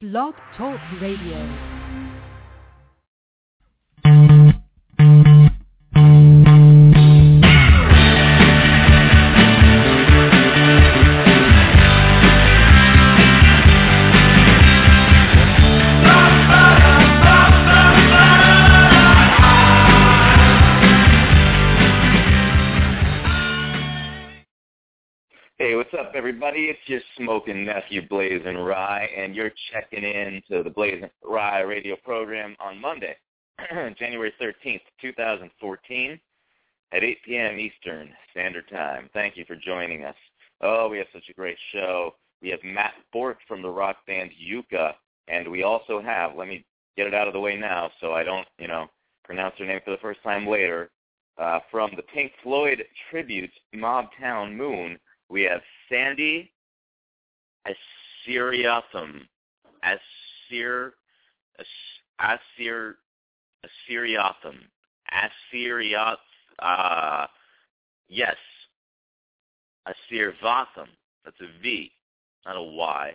Blog Talk Radio. Everybody? It's your smoking nephew, BlazinRy, and you're checking in to the Blazing Rye radio program on Monday, January 13th, 2014, at 8 p.m. Eastern Standard Time. Thank you for joining us. Oh, we have such a great show. We have Matt Borck from the rock band YUCA, and we also have, let me get it out of the way now so I don't, you know, pronounce her name for the first time later, uh, from the Pink Floyd tribute, Mob Town Moon, we have Sandy Assyriatham. Assyr, Assyr, Assyriatham. Assyriath, uh, yes. Assyrivatham. That's a V, not a Y.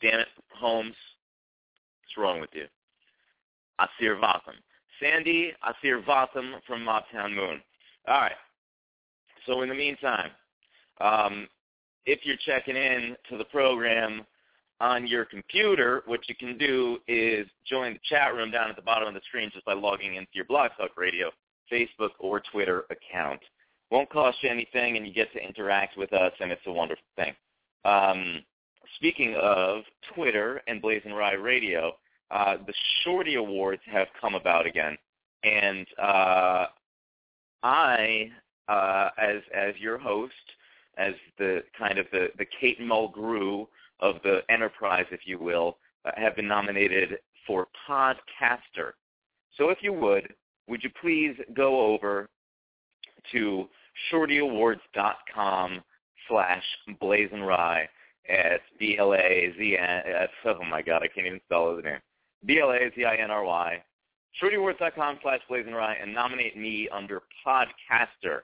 Damn it, Holmes. What's wrong with you? Asirvatham. Sandy Asirvatham from Mobtown Moon. All right. So in the meantime, um, if you're checking in to the program on your computer, what you can do is join the chat room down at the bottom of the screen just by logging into your Blog Talk Radio, Facebook, or Twitter account. Won't cost you anything, and you get to interact with us, and it's a wonderful thing. Um, speaking of Twitter and BlazinRy Radio, uh, the Shorty Awards have come about again, and uh, I, uh, as as your host, as the kind of the, the Kate Mulgrew of the enterprise, if you will, uh, have been nominated for podcaster. So if you would, would you please go over to shortyawards.com slash BlazinRy at B-L-A-Z-N, oh my God, I can't even spell his name, B-L-A-Z-I-N-R-Y, shortyawards.com slash and nominate me under podcaster.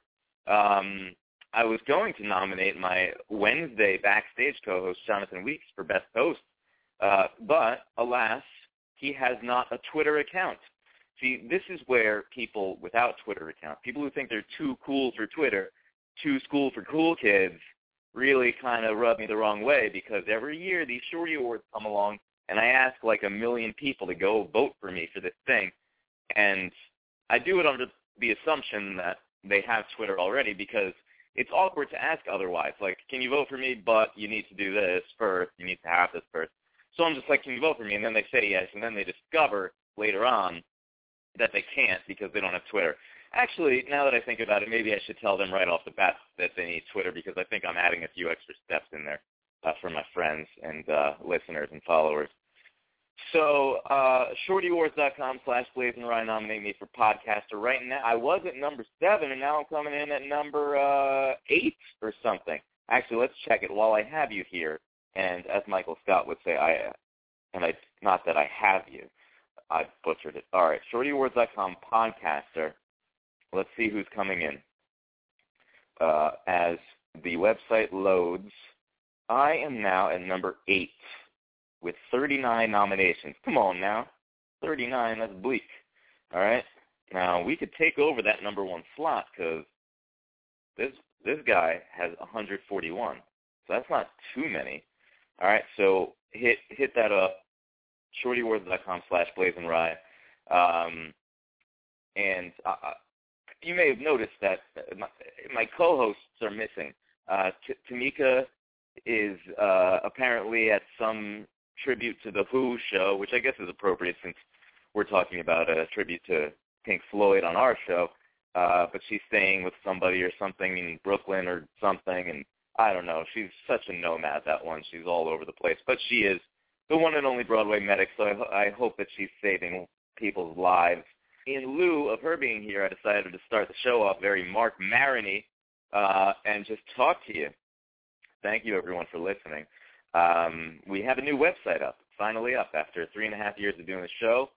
Um, I was going to nominate my Wednesday backstage co-host Jonathan Weeks for best host, uh, but alas, he has not a Twitter account. See, this is where people without Twitter account, people who think they're too cool for Twitter, too school for cool kids, really kind of rub me the wrong way because every year these Shorty Awards come along and I ask like a million people to go vote for me for this thing, and I do it under the assumption that they have Twitter already because it's awkward to ask otherwise. Like, can you vote for me? But you need to do this first. You need to have this first. So I'm just like, can you vote for me? And then they say yes, and then they discover later on that they can't because they don't have Twitter. Actually, now that I think about it, maybe I should tell them right off the bat that they need Twitter because I think I'm adding a few extra steps in there uh, for my friends and uh, listeners and followers. So uh, shortyawards.com slash Blaze and Ryan nominate me for podcaster. Right now, I was at number seven, and now I'm coming in at number uh, eight or something. Actually, let's check it while I have you here. And as Michael Scott would say, I and I not that I have you, I butchered it. All right, shortyawards.com podcaster. Let's see who's coming in. Uh, as the website loads, I am now at number eight with 39 nominations. Come on now. 39, that's bleak. All right? Now, we could take over that number one slot because this this guy has 141. So that's not too many. All right, so hit hit that up, shortyawards.com slash BlazinRy. Um, and uh, you may have noticed that my, my co-hosts are missing. Uh, T- Tamika is uh, apparently at some tribute to the Who show, which I guess is appropriate since we're talking about a tribute to Pink Floyd on our show. Uh, but she's staying with somebody or something in Brooklyn or something, and I don't know. She's such a nomad, that one. She's all over the place. But she is the one and only Broadway medic, so I, I hope that she's saving people's lives. In lieu of her being here, I decided to start the show off very Mark Maroney uh, and just talk to you. Thank you, everyone, for listening. Um, we have a new website up, finally up after three and a half years of doing the show.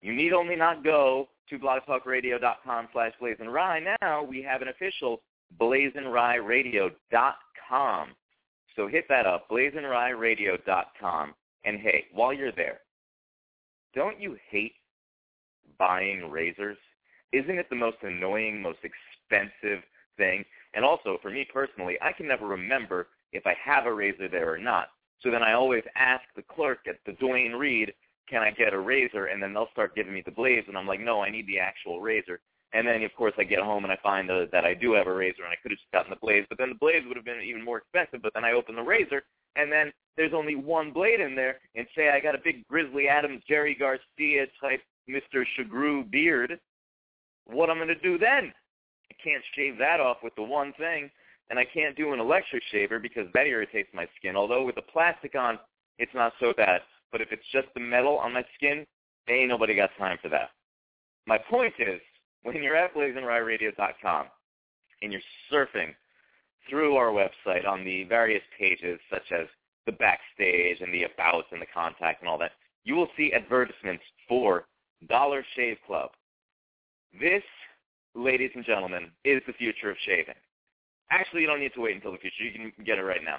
You need only not go to blogtalkradio.com slash BlazinRy. Now we have an official blazinryradio.com. So hit that up, blazinryradio.com. And hey, while you're there, don't you hate buying razors? Isn't it the most annoying, most expensive thing? And also, for me personally, I can never remember if I have a razor there or not. So then I always ask the clerk at the Duane Reade, can I get a razor? And then they'll start giving me the blades, and I'm like, no, I need the actual razor. And then, of course, I get home and I find uh, that I do have a razor, and I could have just gotten the blades, but then the blades would have been even more expensive. But then I open the razor, and then there's only one blade in there, and say I got a big Grizzly Adams, Jerry Garcia type Mr. Shagru beard. What I'm going to do then? I can't shave that off with the one thing, and I can't do an electric shaver because that irritates my skin. Although with the plastic on, it's not so bad. But if it's just the metal on my skin, ain't nobody got time for that. My point is, when you're at blazinryradio.com and you're surfing through our website on the various pages such as the backstage and the about and the contact and all that, you will see advertisements for Dollar Shave Club. This, ladies and gentlemen, is the future of shaving. Actually, you don't need to wait until the future. You can get it right now.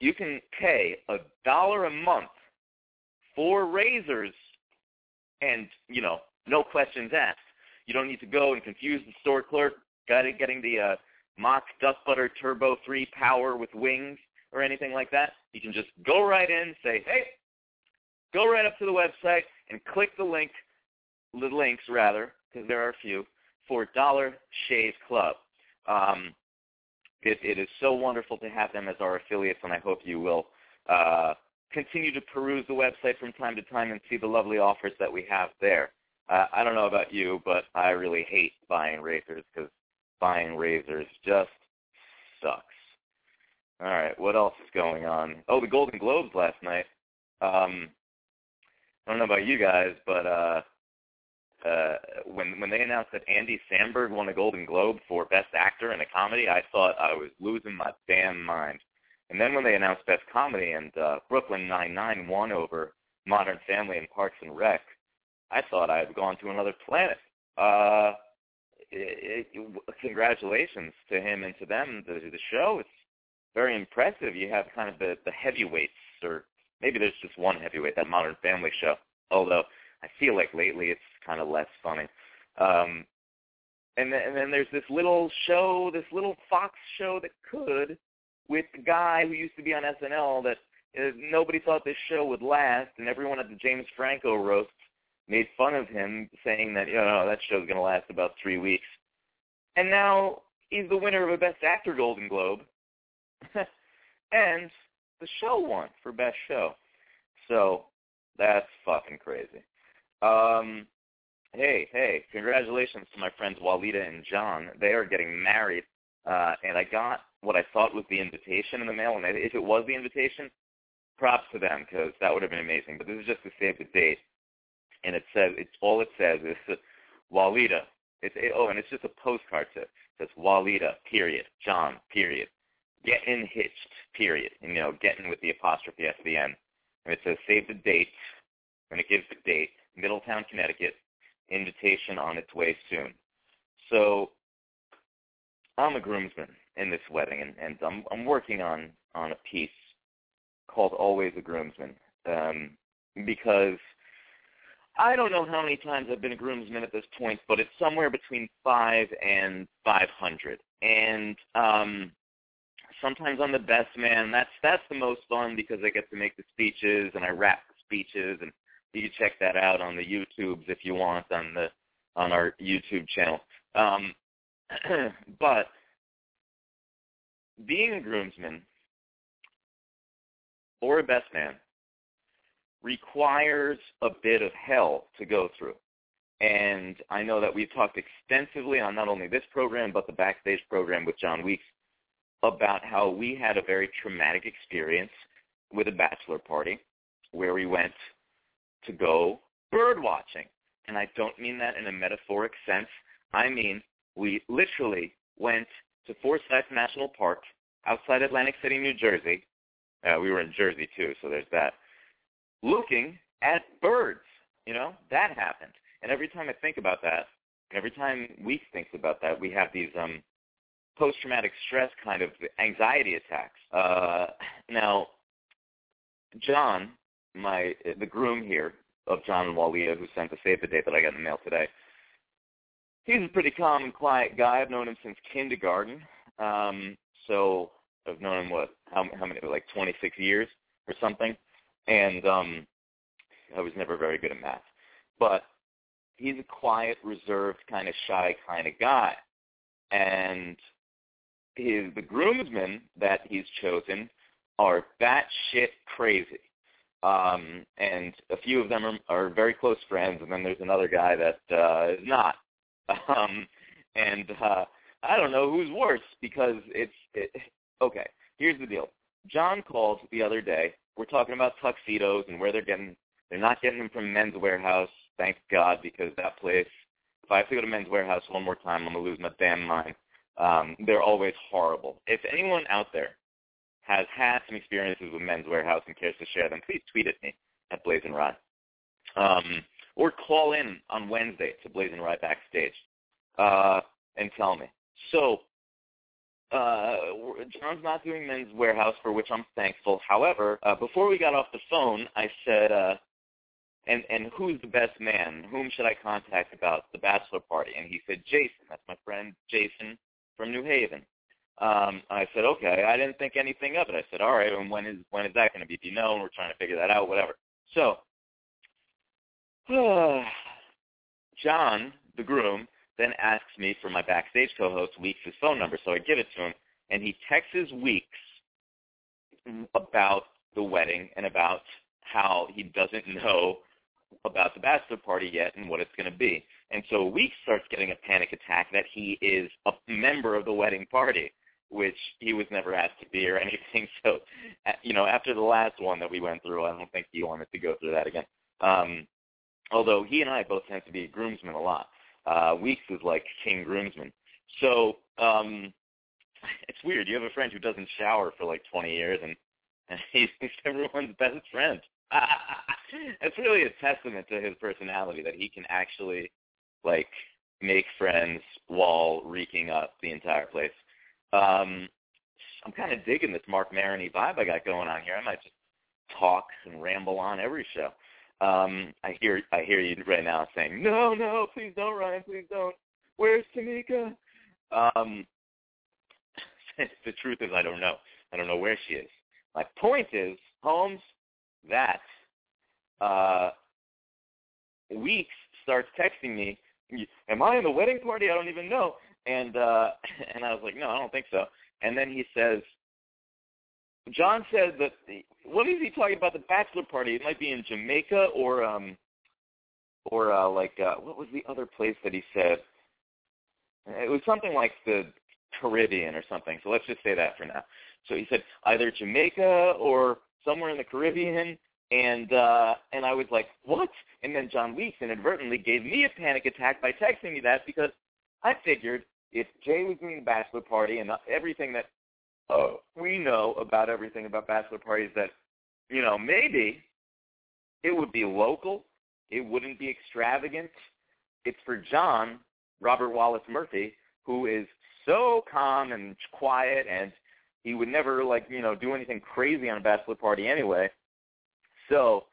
You can pay a dollar a month for razors and, you know, no questions asked. You don't need to go and confuse the store clerk getting the uh, Dust Butter Turbo 3 Power with wings or anything like that. You can just go right in, say, hey, go right up to the website and click the link, the links rather, because there are a few, for Dollar Shave Club. Um, it, it is so wonderful to have them as our affiliates, and I hope you will uh, continue to peruse the website from time to time and see the lovely offers that we have there. Uh, I don't know about you, but I really hate buying razors because buying razors just sucks. All right, what else is going on? Oh, the Golden Globes last night. Um, I don't know about you guys, but uh, uh, when when they announced that Andy Samberg won a Golden Globe for Best Actor in a Comedy, I thought I was losing my damn mind. And then when they announced Best Comedy and uh, Brooklyn Nine-Nine won over Modern Family and Parks and Rec, I thought I had gone to another planet. Uh, it, it, congratulations to him and to them. The, the show is very impressive. You have kind of the, the heavyweights, or maybe there's just one heavyweight, that Modern Family show. Although I feel like lately it's kind of less funny. Um, and then, and then there's this little show, this little Fox show that could, with the guy who used to be on SNL that uh, nobody thought this show would last, and everyone at the James Franco roast made fun of him, saying that you know that show's going to last about three weeks. And now he's the winner of a Best Actor Golden Globe, and the show won for Best Show. So that's fucking crazy. Um, hey, hey, congratulations to my friends Walida and John. They are getting married, uh, and I got what I thought was the invitation in the mail, and if it was the invitation, props to them because that would have been amazing. But this is just to save the date, and it says it's all it says is Walida. It's it, oh, and it's just a postcard tip. It says Walida, period, John, period, getting hitched, period. You know, getting with the apostrophe at the end. And it says save the date, and it gives the date, Middletown, Connecticut, invitation on its way soon. So I'm a groomsman in this wedding, and, and I'm, I'm working on, on a piece called Always a Groomsman um, because I don't know how many times I've been a groomsman at this point, but it's somewhere between five and 500. And um, sometimes I'm the best man. That's that's the most fun because I get to make the speeches and I rap the speeches and you can check that out on the YouTubes if you want on the on our YouTube channel. Um, but being a groomsman or a best man requires a bit of hell to go through. And I know that we've talked extensively on not only this program, but the backstage program with John Weeks about how we had a very traumatic experience with a bachelor party where we went to go bird watching. And I don't mean that in a metaphoric sense. I mean we literally went to Forsythe National Park outside Atlantic City, New Jersey. Uh, we were in Jersey too, so there's that. Looking at birds, you know, that happened. And every time I think about that, and every time we think about that, we have these um, post-traumatic stress kind of anxiety attacks. Uh, now, John my the groom here of John and Walia, who sent the save the date that I got in the mail today. He's a pretty calm and quiet guy. I've known him since kindergarten. Um, so I've known him what how how many like 26 years or something, and um, I was never very good at math, but he's a quiet, reserved, kind of shy kind of guy, and his the groomsmen that he's chosen are batshit crazy. Um, and a few of them are, are very close friends, and then there's another guy that uh, is not. Um, and uh, I don't know who's worse because it's it, okay. Here's the deal. John called the other day. We're talking about tuxedos and where they're getting. They're not getting them from Men's Wearhouse. thank God, because that place. If I have to go to Men's Wearhouse one more time, I'm gonna lose my damn mind. Um, they're always horrible. If anyone out there has had some experiences with Men's Wearhouse and cares to share them, please tweet at me at BlazinRy. Um, or call in on Wednesday to BlazinRy Backstage uh, and tell me. So uh, John's not doing Men's Wearhouse, for which I'm thankful. However, uh, before we got off the phone, I said, uh, and, and who's the best man? Whom should I contact about the bachelor party? And he said, Jason. That's my friend Jason from New Haven. Um, I said, okay. I didn't think anything of it. I said, all right. And when is when is that going to be? Do you know? And we're trying to figure that out. Whatever. So, John, the groom, then asks me for my backstage co-host Weeks' phone number. So I give it to him, and he texts Weeks about the wedding and about how he doesn't know about the bachelor party yet and what it's going to be. And so Weeks starts getting a panic attack that he is a member of the wedding party, which he was never asked to be or anything. So, you know, after the last one that we went through, I don't think he wanted to go through that again. Um, although he and I both tend to be groomsmen a lot. Uh, Weeks is like king groomsman. So um, it's weird. You have a friend who doesn't shower for like 20 years, and, and he's, everyone's best friend. it's really a testament to his personality that he can actually like make friends while reeking up the entire place. Um, I'm kind of digging this Mark Maroney vibe I got going on here. I might just talk and ramble on every show. Um, I hear I hear you right now saying, "No, no, please don't, Ryan, please don't. Where's Tamika?" Um, the truth is, I don't know. I don't know where she is. My point is, Holmes, that uh, Weeks starts texting me, "Am I in the wedding party? I don't even know." And uh, and I was like, "No, I don't think so." And then he says, John says that what is he talking about the bachelor party? It might be in Jamaica or um or uh like uh what was the other place that he said? It was something like the Caribbean or something. So let's just say that for now. So he said either Jamaica or somewhere in the Caribbean and uh and I was like, "What?" And then John Weeks inadvertently gave me a panic attack by texting me that because I figured if Jay the bachelor party and everything that uh, we know about everything about bachelor parties that, you know, maybe it would be local. It wouldn't be extravagant. It's for John, Robert Wallace Murphy, who is so calm and quiet and he would never like, you know, do anything crazy on a bachelor party anyway. So,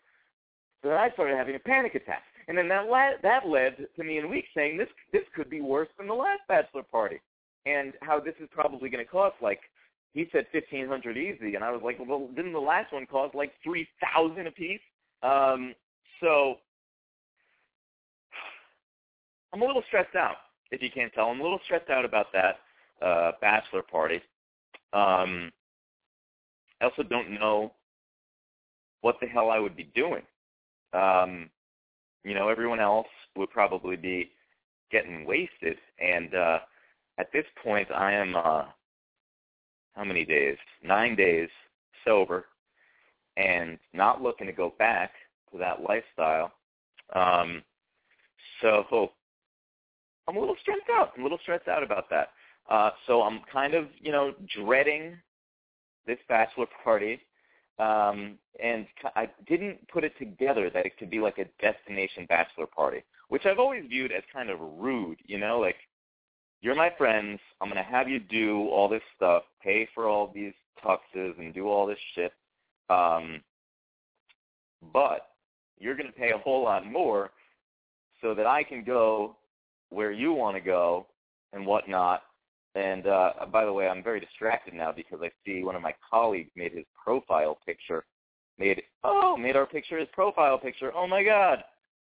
so I started having a panic attack. And then that la- that led to me in weeks saying this this could be worse than the last bachelor party, and how this is probably going to cost like he said fifteen hundred easy, and I was like, well, didn't the last one cost like three thousand a piece? Um, so I'm a little stressed out, if you can't tell. I'm a little stressed out about that uh, bachelor party. Um, I also don't know what the hell I would be doing. Um, you know, everyone else would probably be getting wasted, and uh, at this point, I am. Uh, how many days? Nine days sober and not looking to go back to that lifestyle. Um, so I'm a little stressed out. I'm a little stressed out about that. Uh, so I'm kind of, you know, dreading this bachelor party. Um, and I didn't put it together that it could be like a destination bachelor party, which I've always viewed as kind of rude, you know, like you're my friends. I'm to have you do all this stuff, pay for all these tuxes and do all this shit. Um, but you're to pay a whole lot more so that I can go where you want to go and whatnot. And uh, by the way, I'm very distracted now because I see one of my colleagues made his profile picture. Made oh, made our picture his profile picture. Oh my God,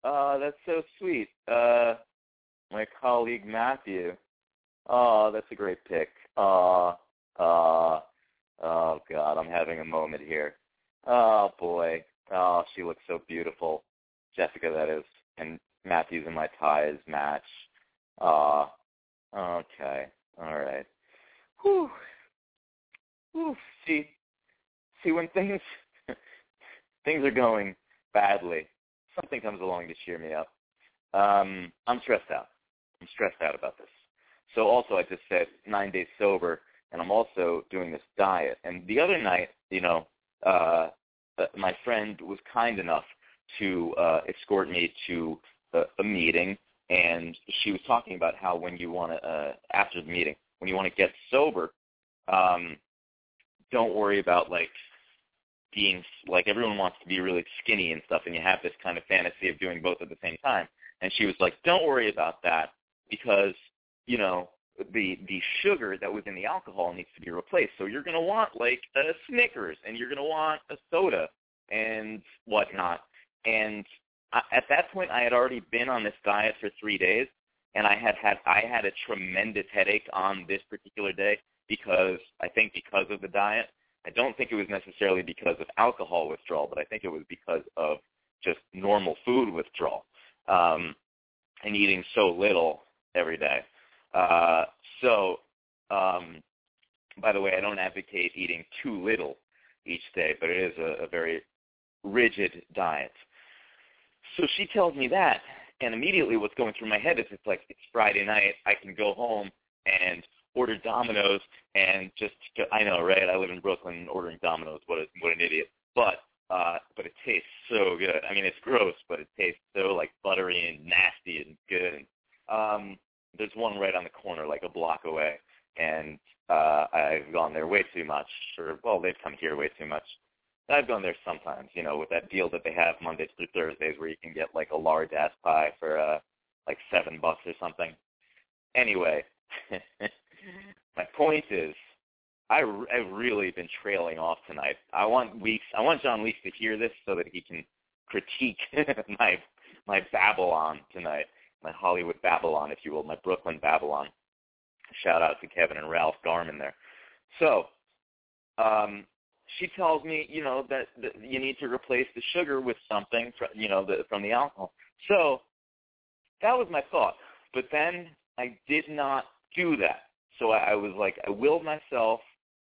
uh, that's so sweet. Uh, my colleague Matthew. Oh, that's a great pic. Uh, uh, oh God, I'm having a moment here. Oh boy. Oh, she looks so beautiful. Jessica, that is. And Matthews and my ties match. Uh, okay. All right. Whew. Whew. See, see when things things are going badly, something comes along to cheer me up. Um, I'm stressed out. I'm stressed out about this. So also, I just said nine days sober, and I'm also doing this diet. And the other night, you know, uh, uh, my friend was kind enough to uh, escort me to a, a meeting, and she was talking about how when you want to, uh, after the meeting, when you want to get sober, um, don't worry about like being like everyone wants to be really skinny and stuff, and you have this kind of fantasy of doing both at the same time. And she was like, "Don't worry about that because you know the the sugar that was in the alcohol needs to be replaced. So you're going to want like a Snickers and you're going to want a soda and whatnot. And At that point, I had already been on this diet for three days, and I had had I had a tremendous headache on this particular day because I think because of the diet. I don't think it was necessarily because of alcohol withdrawal, but I think it was because of just normal food withdrawal um, and eating so little every day. Uh, so, um, by the way, I don't advocate eating too little each day, but it is a, a very rigid diet. So she tells me that, and immediately what's going through my head is it's like it's Friday night. I can go home and order Domino's and just I know, right? I live in Brooklyn, ordering Domino's. What a what an idiot! But uh, but it tastes so good. I mean, it's gross, but it tastes so like buttery and nasty and good. Um, there's one right on the corner, like a block away, and uh, I've gone there way too much. Or well, they've come here way too much. I've gone there sometimes, you know, with that deal that they have Mondays through Thursdays, where you can get like a large ass pie for uh, like seven bucks or something. Anyway, my point is, I, I've really been trailing off tonight. I want Weeks. I want John Weeks to hear this so that he can critique my my Babylon tonight my Hollywood Babylon, if you will, my Brooklyn Babylon. Shout out to Kevin and Ralph Garman there. So, um, she tells me, you know, that, that you need to replace the sugar with something, from, you know, the, from the alcohol. So that was my thought. But then I did not do that. So I, I was like, I willed myself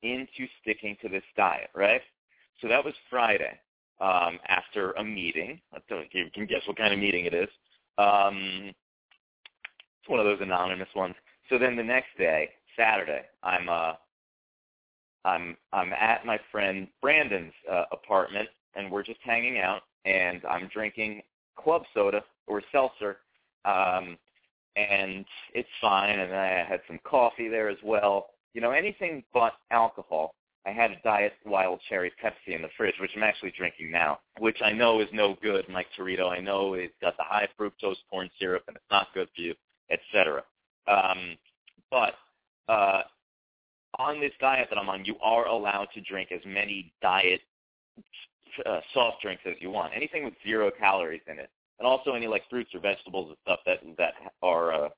into sticking to this diet, right? So that was Friday um, after a meeting. I don't, You can guess what kind of meeting it is. Um, it's one of those anonymous ones. So then the next day, Saturday, I'm uh, I'm I'm at my friend Brandon's uh, apartment, and we're just hanging out, and I'm drinking club soda or seltzer, um, and it's fine. And I had some coffee there as well. You know, anything but alcohol. I had a Diet Wild Cherry Pepsi in the fridge, which I'm actually drinking now, which I know is no good, Mike Torito. I know it's got the high fructose corn syrup and it's not good for you, etc. Um, but uh, on this diet that I'm on, you are allowed to drink as many diet uh, soft drinks as you want, anything with zero calories in it, and also any like fruits or vegetables and stuff that that are uh,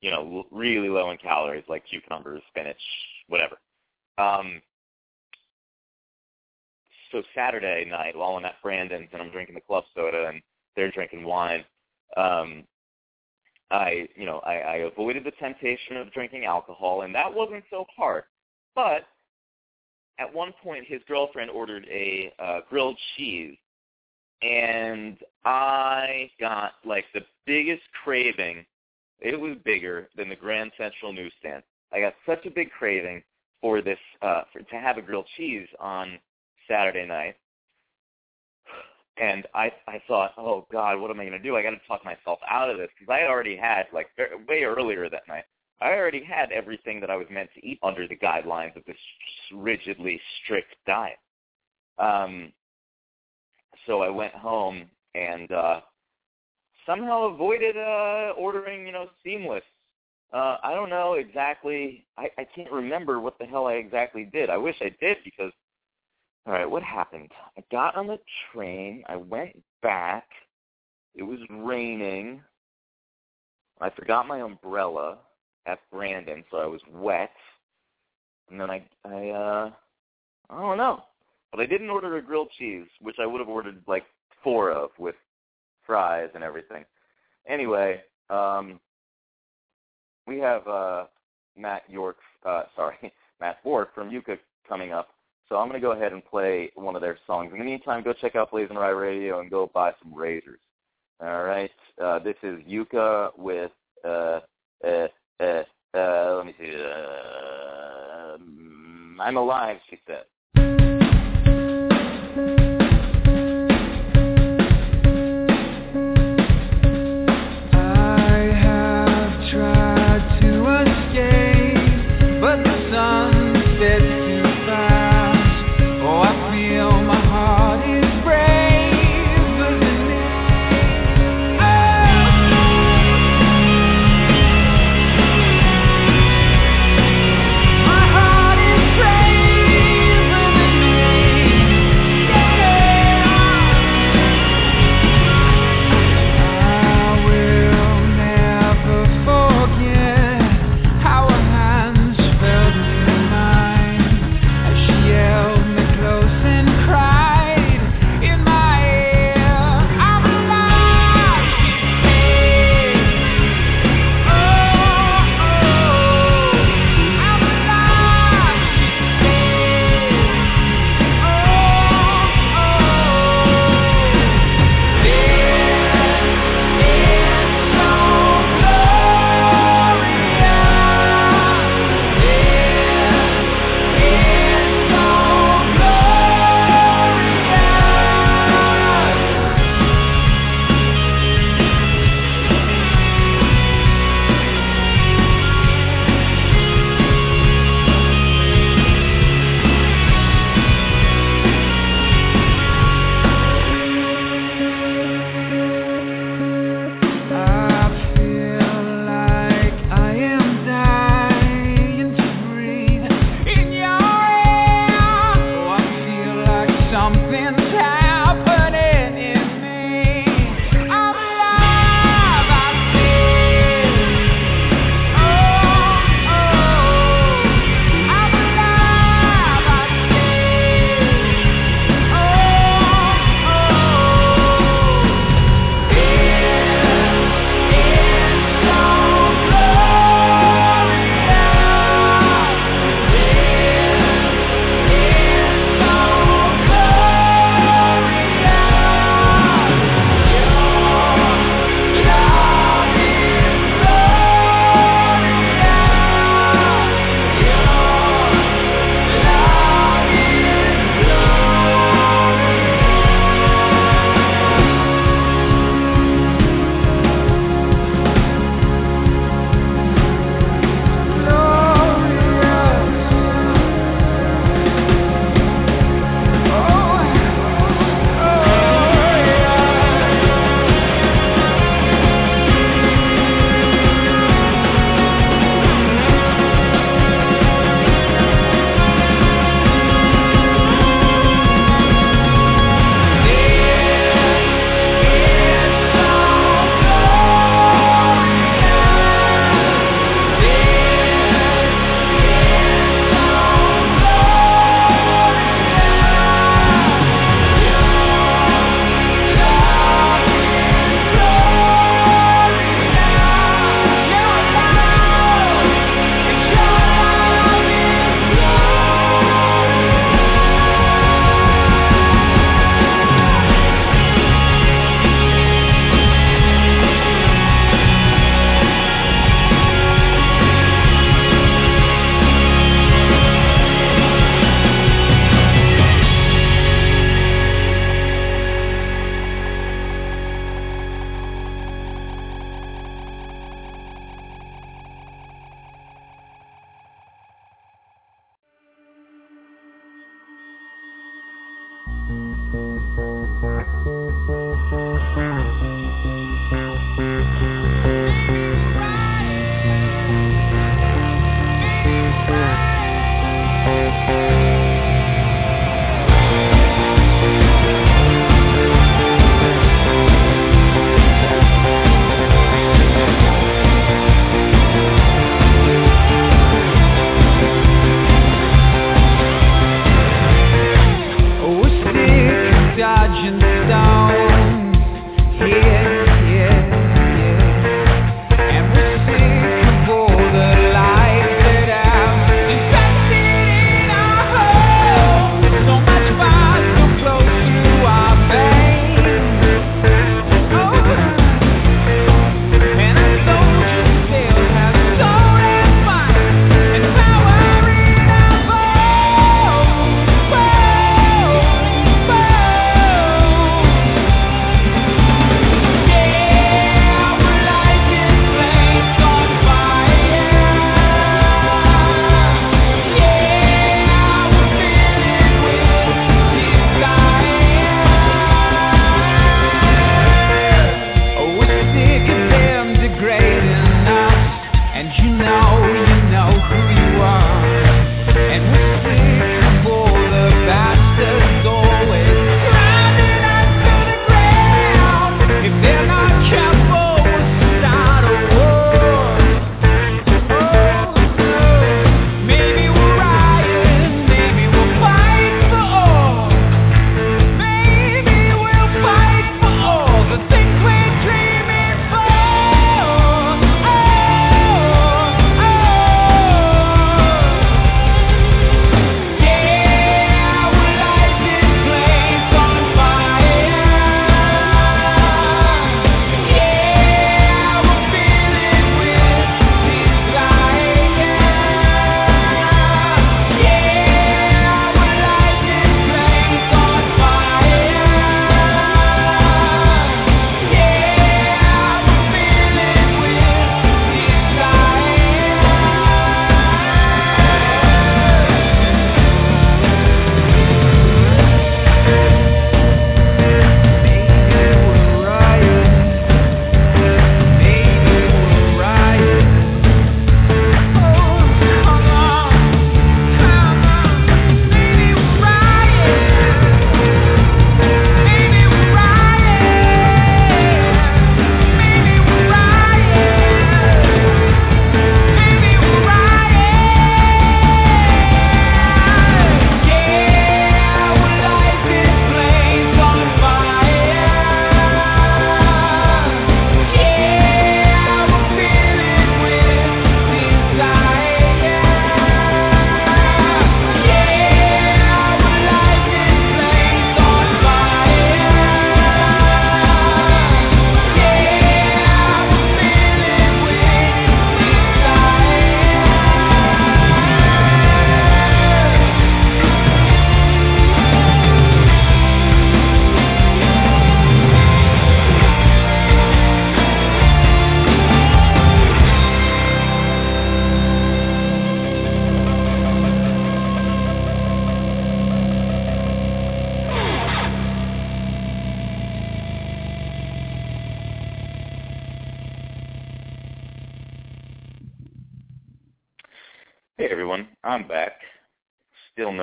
you know really low in calories, like cucumbers, spinach, whatever. Um, so Saturday night while I'm at Brandon's and I'm drinking the club soda and they're drinking wine, um, I you know I, I avoided the temptation of drinking alcohol and that wasn't so hard. But at one point his girlfriend ordered a uh, grilled cheese and I got like the biggest craving. It was bigger than the Grand Central newsstand. I got such a big craving for this uh for, to have a grilled cheese on Saturday night, and I I thought, oh God, what am I going to do? I got to talk myself out of this because I already had like way earlier that night. I already had everything that I was meant to eat under the guidelines of this rigidly strict diet. Um, so I went home and uh, somehow avoided uh, ordering, you know, seamless. Uh, I don't know exactly. I, I can't remember what the hell I exactly did. I wish I did because, all right, what happened? I got on the train. I went back. It was raining. I forgot my umbrella at Brandon, so I was wet. And then I, I, uh, I don't know. But I didn't order a grilled cheese, which I would have ordered like four of with fries and everything. Anyway, um, we have uh, Matt York, uh, sorry, Matt Borck from YUCA coming up. So I'm going to go ahead and play one of their songs. In the meantime, go check out BlazinRy Radio and go buy some razors. All right. Uh, this is YUCA with uh, uh, uh, uh, let me see. Uh, I'm alive, she said.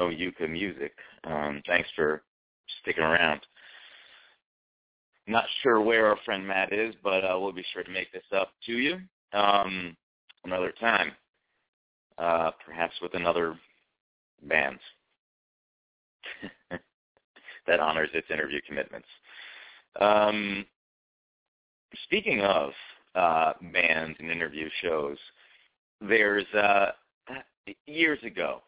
No YUCA music. Um, thanks for sticking around. Not sure where our friend Matt is, but uh, we'll be sure to make this up to you um, another time, uh, perhaps with another band that honors its interview commitments. Um, speaking of uh, bands and interview shows, there's uh, years ago,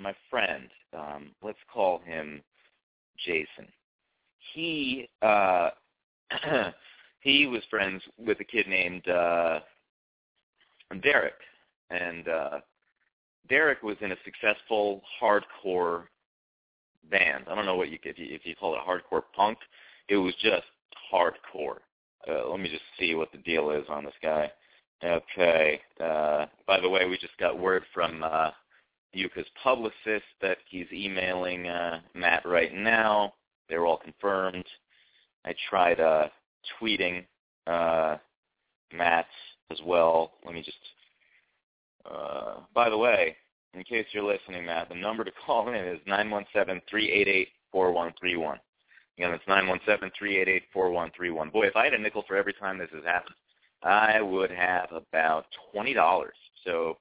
my friend, um, let's call him Jason. He uh, he was friends with a kid named uh, Derek, and uh, Derek was in a successful hardcore band. I don't know what you if you, if you call it hardcore punk. It was just hardcore. Uh, let me just see what the deal is on this guy. Okay. Uh, by the way, we just got word from uh, YUCA's publicist that he's emailing uh, Matt right now. They're all confirmed. I tried uh, tweeting uh, Matt as well. Let me just. Uh, by the way, in case you're listening, Matt, the number to call in is nine one seven three eight eight four one three one. Again, it's nine one seven three eight eight four one three one. Boy, if I had a nickel for every time this has happened, I would have about twenty dollars. So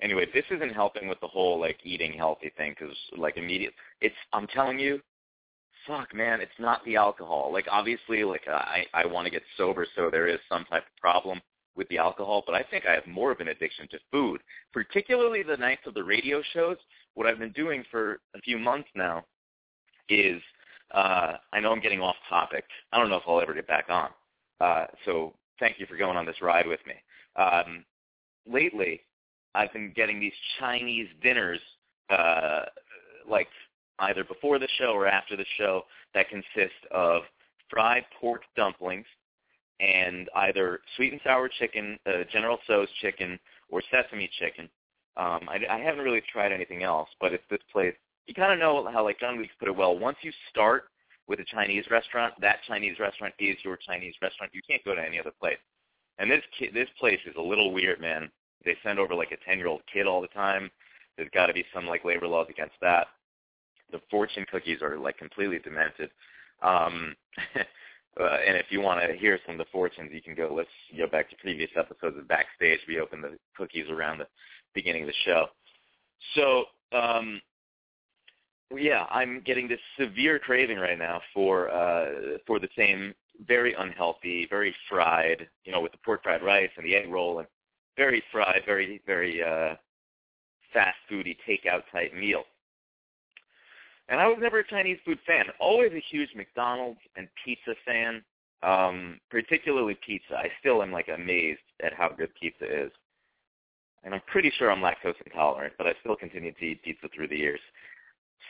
anyway, this isn't helping with the whole like eating healthy thing because like immediate. It's I'm telling you, fuck man, it's not the alcohol. Like obviously, like I I want to get sober, so there is some type of problem with the alcohol, but I think I have more of an addiction to food, particularly the nights of the radio shows. What I've been doing for a few months now is uh, I know I'm getting off topic. I don't know if I'll ever get back on. Uh, so thank you for going on this ride with me. Um, lately, I've been getting these Chinese dinners, uh, like either before the show or after the show, that consist of fried pork dumplings and either sweet and sour chicken, uh, General Tso's chicken, or sesame chicken. Um, I, I haven't really tried anything else, but it's this place. You kind of know how, like John Weeks put it well. Once you start with a Chinese restaurant, that Chinese restaurant is your Chinese restaurant. You can't go to any other place. And this this place is a little weird, man. They send over like a ten year old kid all the time. There's got to be some like labor laws against that. The fortune cookies are like completely demented. Um, uh, and if you want to hear some of the fortunes, you can go. Let's go back to previous episodes of Backstage. We opened the cookies around the beginning of the show. So um, yeah, I'm getting this severe craving right now for uh, for the same very unhealthy, very fried, you know, with the pork fried rice and the egg roll, and very fried, very very uh, fast foody takeout type meal. And I was never a Chinese food fan. Always a huge McDonald's and pizza fan, um, particularly pizza. I still am like amazed at how good pizza is. And I'm pretty sure I'm lactose intolerant, but I still continue to eat pizza through the years.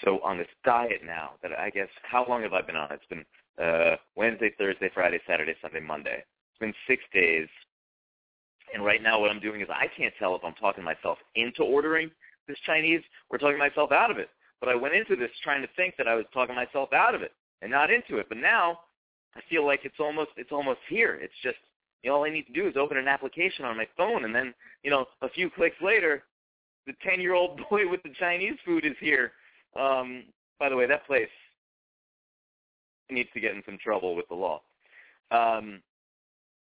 So on this diet now, that I guess, how long have I been on? It's been uh, Wednesday, Thursday, Friday, Saturday, Sunday, Monday. It's been six days. And right now what I'm doing is I can't tell if I'm talking myself into ordering this Chinese or talking myself out of it. But I went into this trying to think that I was talking myself out of it and not into it. But now I feel like it's almost it's almost here. It's just you know all I need to do is open an application on my phone and then you know a few clicks later the 10 year old boy with the Chinese food is here um, by the way, that place needs to get in some trouble with the law. Um,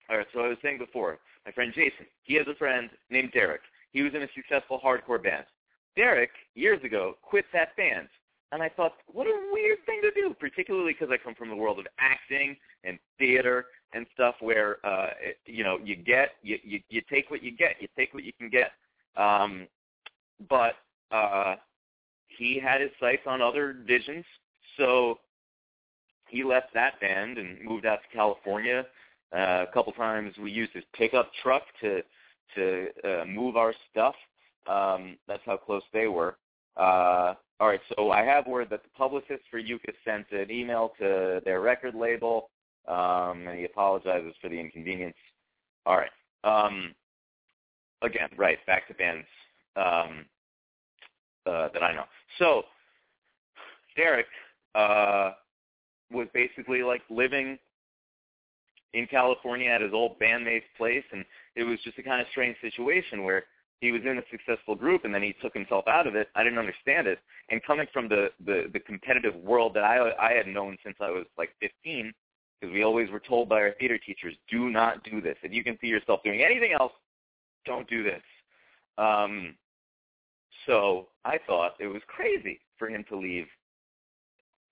all right, so I was saying before, my friend Jason, he has a friend named Derek. He was in a successful hardcore band. Derek, years ago, quit that band. And I thought, what a weird thing to do, particularly because I come from the world of acting and theater and stuff where, uh, you know, you get, you, you, you take what you get. You take what you can get. Um, but uh, he had his sights on other visions, so he left that band and moved out to California. Uh, a couple times we used his pickup truck to to uh, move our stuff. Um, that's how close they were. Uh, all right, so I have word that the publicist for YUCA sent an email to their record label, um, and he apologizes for the inconvenience. All right. Um, again, right, back to bands. Um, uh, that I know. So Derek uh, was basically like living in California at his old bandmate's place, and it was just a kind of strange situation where he was in a successful group and then he took himself out of it. I didn't understand it. And coming from the the, the competitive world that I I had known since I was like 15, because we always were told by our theater teachers, do not do this. If you can see yourself doing anything else, don't do this. Um, so I thought it was crazy for him to leave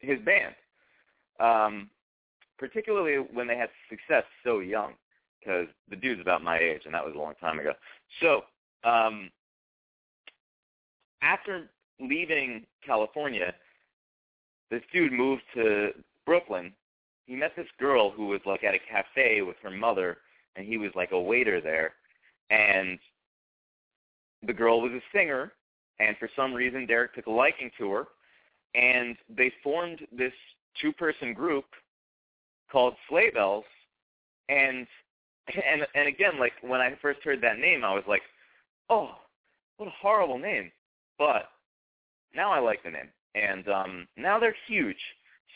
his band, um, particularly when they had success so young, because the dude's about my age, and that was a long time ago. So um, after leaving California, this dude moved to Brooklyn. He met this girl who was like at a cafe with her mother, and he was like a waiter there. And the girl was a singer, and for some reason Derek took a liking to her, and they formed this two-person group called Sleigh Bells, and and and again, like when I first heard that name, I was like, oh, what a horrible name. But now I like the name, and um, now they're huge.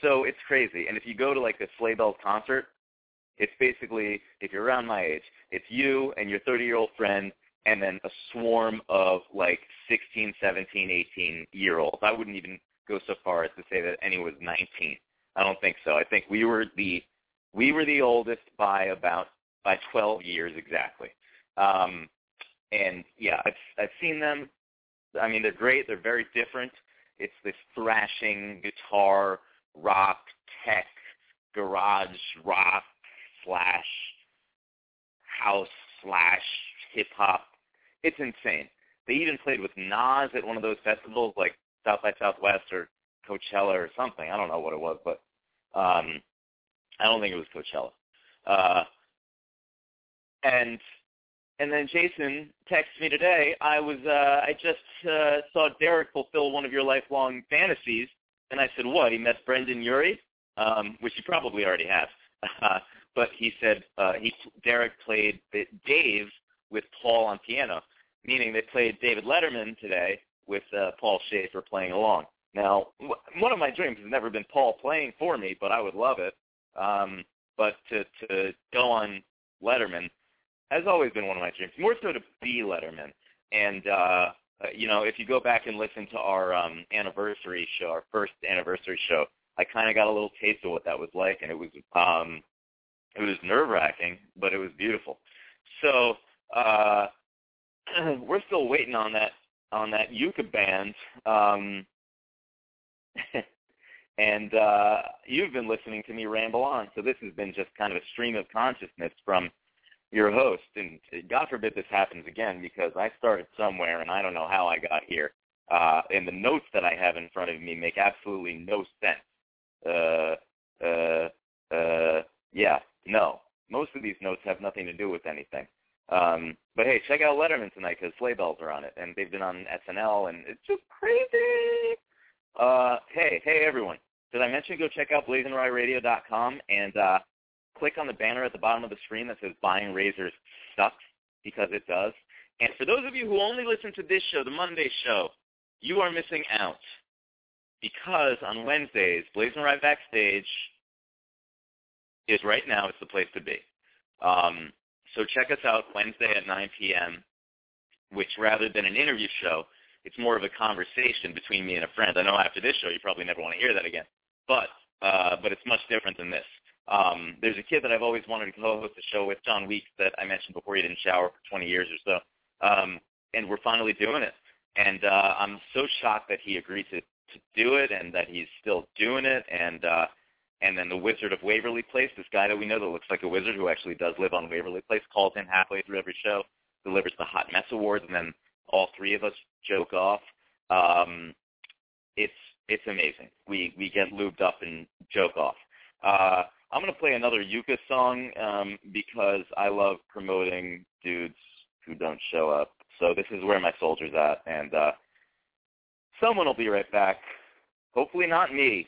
So it's crazy. And if you go to like a Sleigh Bells concert, it's basically if you're around my age, it's you and your 30-year-old friend, and then a swarm of like 16, 17, 18 year olds. I wouldn't even go so far as to say that any was 19. I don't think so. I think we were the we were the oldest by about by 12 years exactly. Um, and yeah, I've I've seen them. I mean, they're great. They're very different. It's this thrashing guitar rock tech garage rock slash house slash hip hop. It's insane. They even played with Nas at one of those festivals like South by Southwest or Coachella or something. I don't know what it was, but um, I don't think it was Coachella. Uh, and and then Jason texted me today. I was uh, I just uh, saw Derek fulfill one of your lifelong fantasies, and I said, "What? He met Brendon Urie, um, which he probably already has." But he said uh, he Derek played Dave with Paul on piano, meaning they played David Letterman today with uh, Paul Shaffer playing along. Now, one of my dreams has never been Paul playing for me, but I would love it. Um, but to to go on Letterman has always been one of my dreams. More so to be Letterman. And uh, uh, you know, if you go back and listen to our um, anniversary show, our first anniversary show, I kind of got a little taste of what that was like, and it was um, it was nerve wracking, but it was beautiful. So uh, we're still waiting on that on that YUCA band. Um, and uh, you've been listening to me ramble on. So this has been just kind of a stream of consciousness from your host, and God forbid this happens again because I started somewhere and I don't know how I got here. Uh, and the notes that I have in front of me make absolutely no sense. Uh, uh, uh, yeah, no. Most of these notes have nothing to do with anything. Um, but hey, check out Letterman tonight because sleigh bells are on it, and they've been on SNL, and it's just crazy. Uh, hey, hey everyone! Did I mention go check out blazinryradio.com and uh, click on the banner at the bottom of the screen that says buying razors sucks because it does. And for those of you who only listen to this show, the Monday show, you are missing out because on Wednesdays, BlazinRy Backstage is right now it's the place to be. Um, so check us out Wednesday at 9 p.m., which rather than an interview show, it's more of a conversation between me and a friend. I know after this show you probably never want to hear that again, but uh, but it's much different than this. Um, there's a kid that I've always wanted to co-host a show with, John Weeks, that I mentioned before he didn't shower for 20 years or so. Um, and we're finally doing it. And uh, I'm so shocked that he agreed to, to do it and that he's still doing it. And uh, and then the Wizard of Waverly Place, this guy that we know that looks like a wizard who actually does live on Waverly Place, calls in halfway through every show, delivers the Hot Mess Awards, and then all three of us joke off. Um, it's it's amazing. We we get lubed up and joke off. Uh, I'm to play another YUCA song um, because I love promoting dudes who don't show up. So this is where my soldier's at, and uh, someone will be right back. Hopefully not me.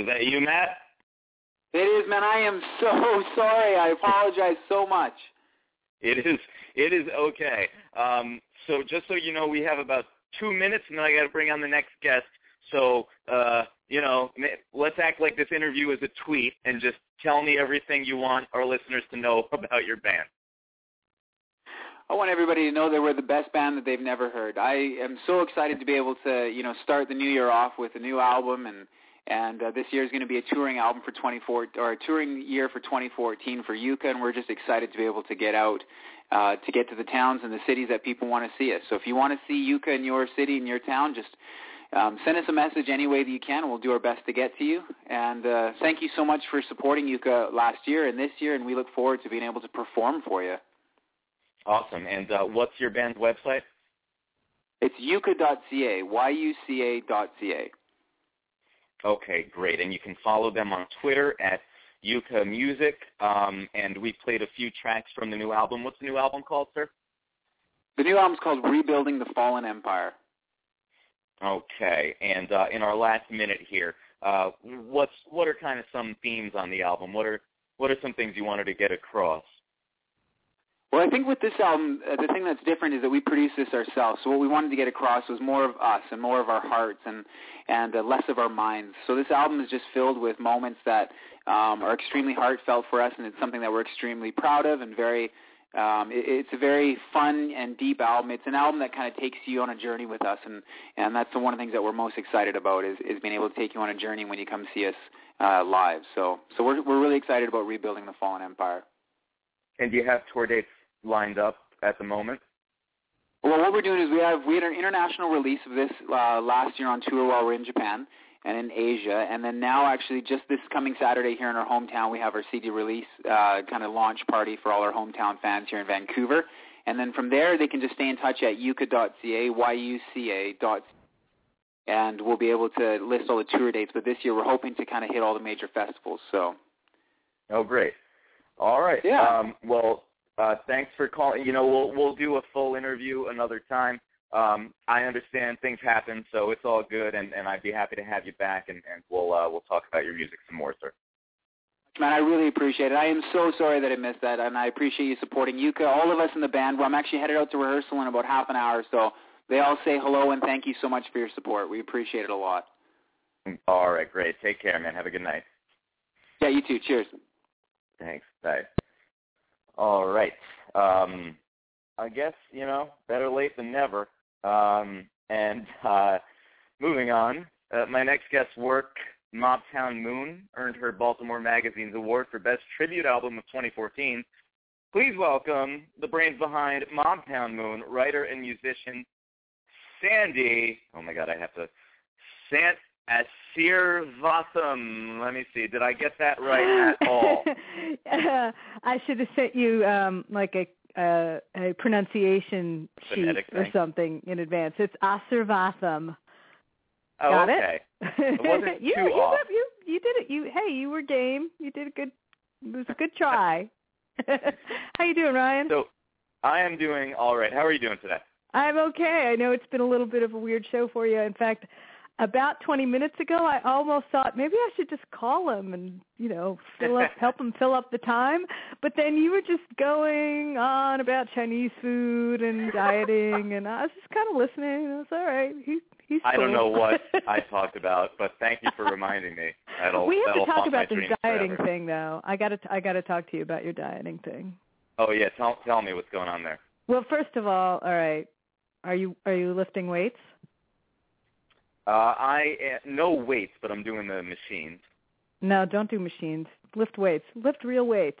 Is that you, Matt? It is, man. I am so sorry. I apologize so much. It is. It is okay. Um, so just so you know, we have about two minutes, and then I got to bring on the next guest. So, uh, you know, let's act like this interview is a tweet and just tell me everything you want our listeners to know about your band. I want everybody to know that we're the best band that they've never heard. I am so excited to be able to, you know, start the new year off with a new album, and and uh, this year is going to be a touring album for 24 or a touring year for 2014 for YUCA, and we're just excited to be able to get out, uh, to get to the towns and the cities that people want to see us. So if you want to see YUCA in your city, in your town, just um, send us a message any way that you can. We'll do our best to get to you. And uh, thank you so much for supporting YUCA last year and this year, and we look forward to being able to perform for you. Awesome. And uh, what's your band's website? It's yuca.ca, Y-U-C-A.ca. Okay, great. And you can follow them on Twitter at YUCA Music. Um, and we played a few tracks from the new album. What's the new album called, sir? The new album's called Rebuilding the Fallen Empire. Okay, and uh, in our last minute here, uh, what's what are kind of some themes on the album? What are what are some things you wanted to get across? Well, I think with this album, uh, the thing that's different is that we produced this ourselves. So what we wanted to get across was more of us and more of our hearts and and uh, less of our minds. So this album is just filled with moments that um, are extremely heartfelt for us, and it's something that we're extremely proud of and very um, it, it's a very fun and deep album. It's an album that kind of takes you on a journey with us, and and that's one of the things that we're most excited about is is being able to take you on a journey when you come see us uh, live. So so we're we're really excited about rebuilding the fallen empire. And do you have tour dates lined up at the moment? Well, what we're doing is we have we had an international release of this uh, last year on tour while we're in Japan and in Asia. And then now, actually, just this coming Saturday here in our hometown, we have our CD release uh, kind of launch party for all our hometown fans here in Vancouver. And then from there, they can just stay in touch at yuca.ca, Y-U-C-A dot and we'll be able to list all the tour dates. But this year, we're hoping to kind of hit all the major festivals. So. Oh, great! All right. Yeah. Um, well, uh, thanks for calling. You know, we'll we'll do a full interview another time um, I understand things happen, so it's all good, and, and I'd be happy to have you back, and, and we'll uh, we'll talk about your music some more, sir. Man, I really appreciate it. I am so sorry that I missed that, and I appreciate you supporting YUCA. All of us in the band. Well, I'm actually headed out to rehearsal in about half an hour, so they all say hello and thank you so much for your support. We appreciate it a lot. All right, great. Take care, man. Have a good night. Yeah, you too. Cheers. Thanks. Bye. All right. Um, I guess you know better late than never. Um, and uh, moving on, uh, my next guest's work, Mobtown Moon, earned her Baltimore Magazine's award for Best Tribute Album of 2014. Please welcome the brains behind Mobtown Moon, writer and musician Sandy. Oh my God, I have to. Sant Asirvatham. Let me see. Did I get that right at all? uh, I should have sent you um, like a uh, a pronunciation Phonetic sheet or something in advance. It's Asirvatham. Oh, Got okay. it? It wasn't you, too you, off. You, you did it. You hey, you were game. You did a good. It was a good try. How you doing, Ryan? So I am doing all right. How are you doing today? I'm okay. I know it's been a little bit of a weird show for you. In fact, about 20 minutes ago, I almost thought maybe I should just call him and you know fill up, help him fill up the time. But then you were just going on about Chinese food and dieting, and I was just kind of listening. And I was all right. He, he's. I don't know what I talked about, but thank you for reminding me. That'll, we have that'll to talk about this dieting forever. thing, though. I got to I got to talk to you about your dieting thing. Oh yeah, tell tell me what's going on there. Well, first of all, all right. Are you are you lifting weights? Uh, I uh, no weights, but I'm doing the machines. No, don't do machines. Lift weights. Lift real weights.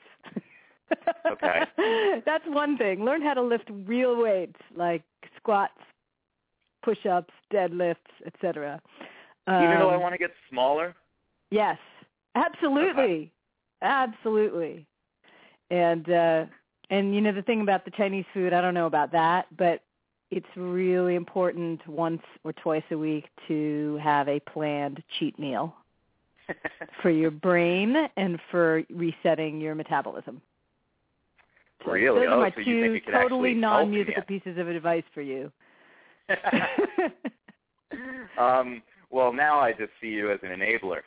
Okay. That's one thing. Learn how to lift real weights like squats, push-ups, deadlifts, etc. Even though I Um, want to get smaller. Yes, absolutely, absolutely. And uh, and you know the thing about the Chinese food, I don't know about that, but it's really important once or twice a week to have a planned cheat meal for your brain and for resetting your metabolism. So really? Those oh, are my so two you think you could totally actually help me, non-musical pieces of advice for you. um, well, now I just see you as an enabler.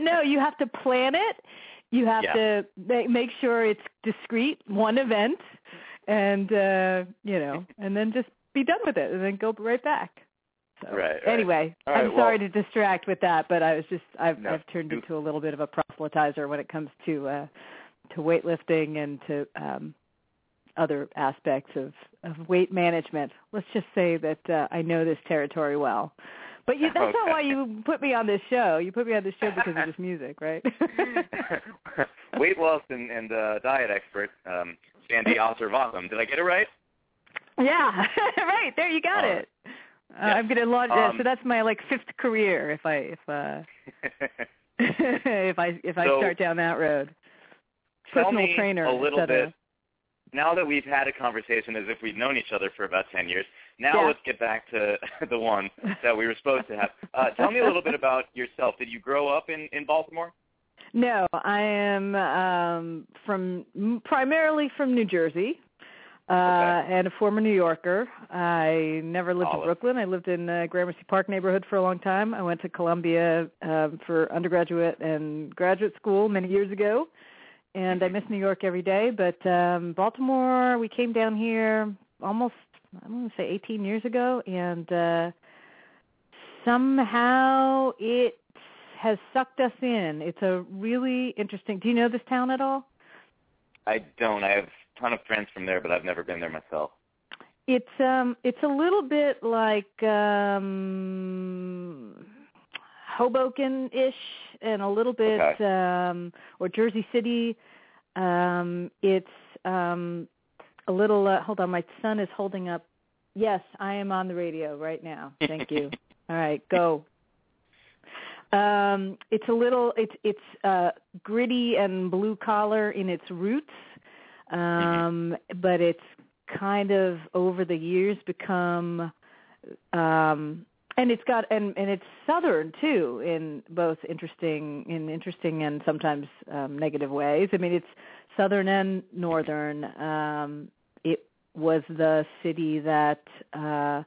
no, you have to plan it. You have Yeah. to ma- make sure it's discreet, one event, and uh, you know, and then just be done with it, and then go right back. So, Right, right. Anyway, right, I'm sorry well- to distract with that, but I was just I've No, I've turned into a little bit of a proselytizer when it comes to uh, to weightlifting and to um, other aspects of, of weight management. Let's just say that uh, I know this territory well. But you, that's not why you put me on this show. You put me on this show because of this music, right? Weight loss and, and uh, diet expert, um, Sandy Asirvatham. Did I get it right? yeah, right there. You got All it. Uh, I'm gonna launch. Um, so that's my like fifth career if I if uh if I if I So, start down that road. Personal trainer, a little bit. Now that we've had a conversation as if we've known each other for about 10 years, now Yeah. let's get back to the one that we were supposed to have. Uh, tell me a little bit about yourself. Did you grow up in, in Baltimore? No, I am um, from primarily from New Jersey, uh, and a former New Yorker. I never lived Olive. in Brooklyn. I lived in uh, Gramercy Park neighborhood for a long time. I went to Columbia um, for undergraduate and graduate school many years ago, and I miss New York every day. But um, Baltimore, we came down here almost I'm going to say 18 years ago, and uh, somehow it has sucked us in. It's a really interesting. Do you know this town at all? I don't. I have a ton of friends from there, but I've never been there myself. It's um it's a little bit like um Hoboken ish and a little bit Okay. um or Jersey City. Um it's um a little uh, hold on, my son is holding up Yes, I am on the radio right now. Thank you. All right, go. Um, it's a little it's it's uh, gritty and blue collar in its roots, um, but it's kind of over the years become um, and it's got and and it's southern too in both interesting in interesting and sometimes um, negative ways. I mean, it's southern and northern. Um, it was the city that uh,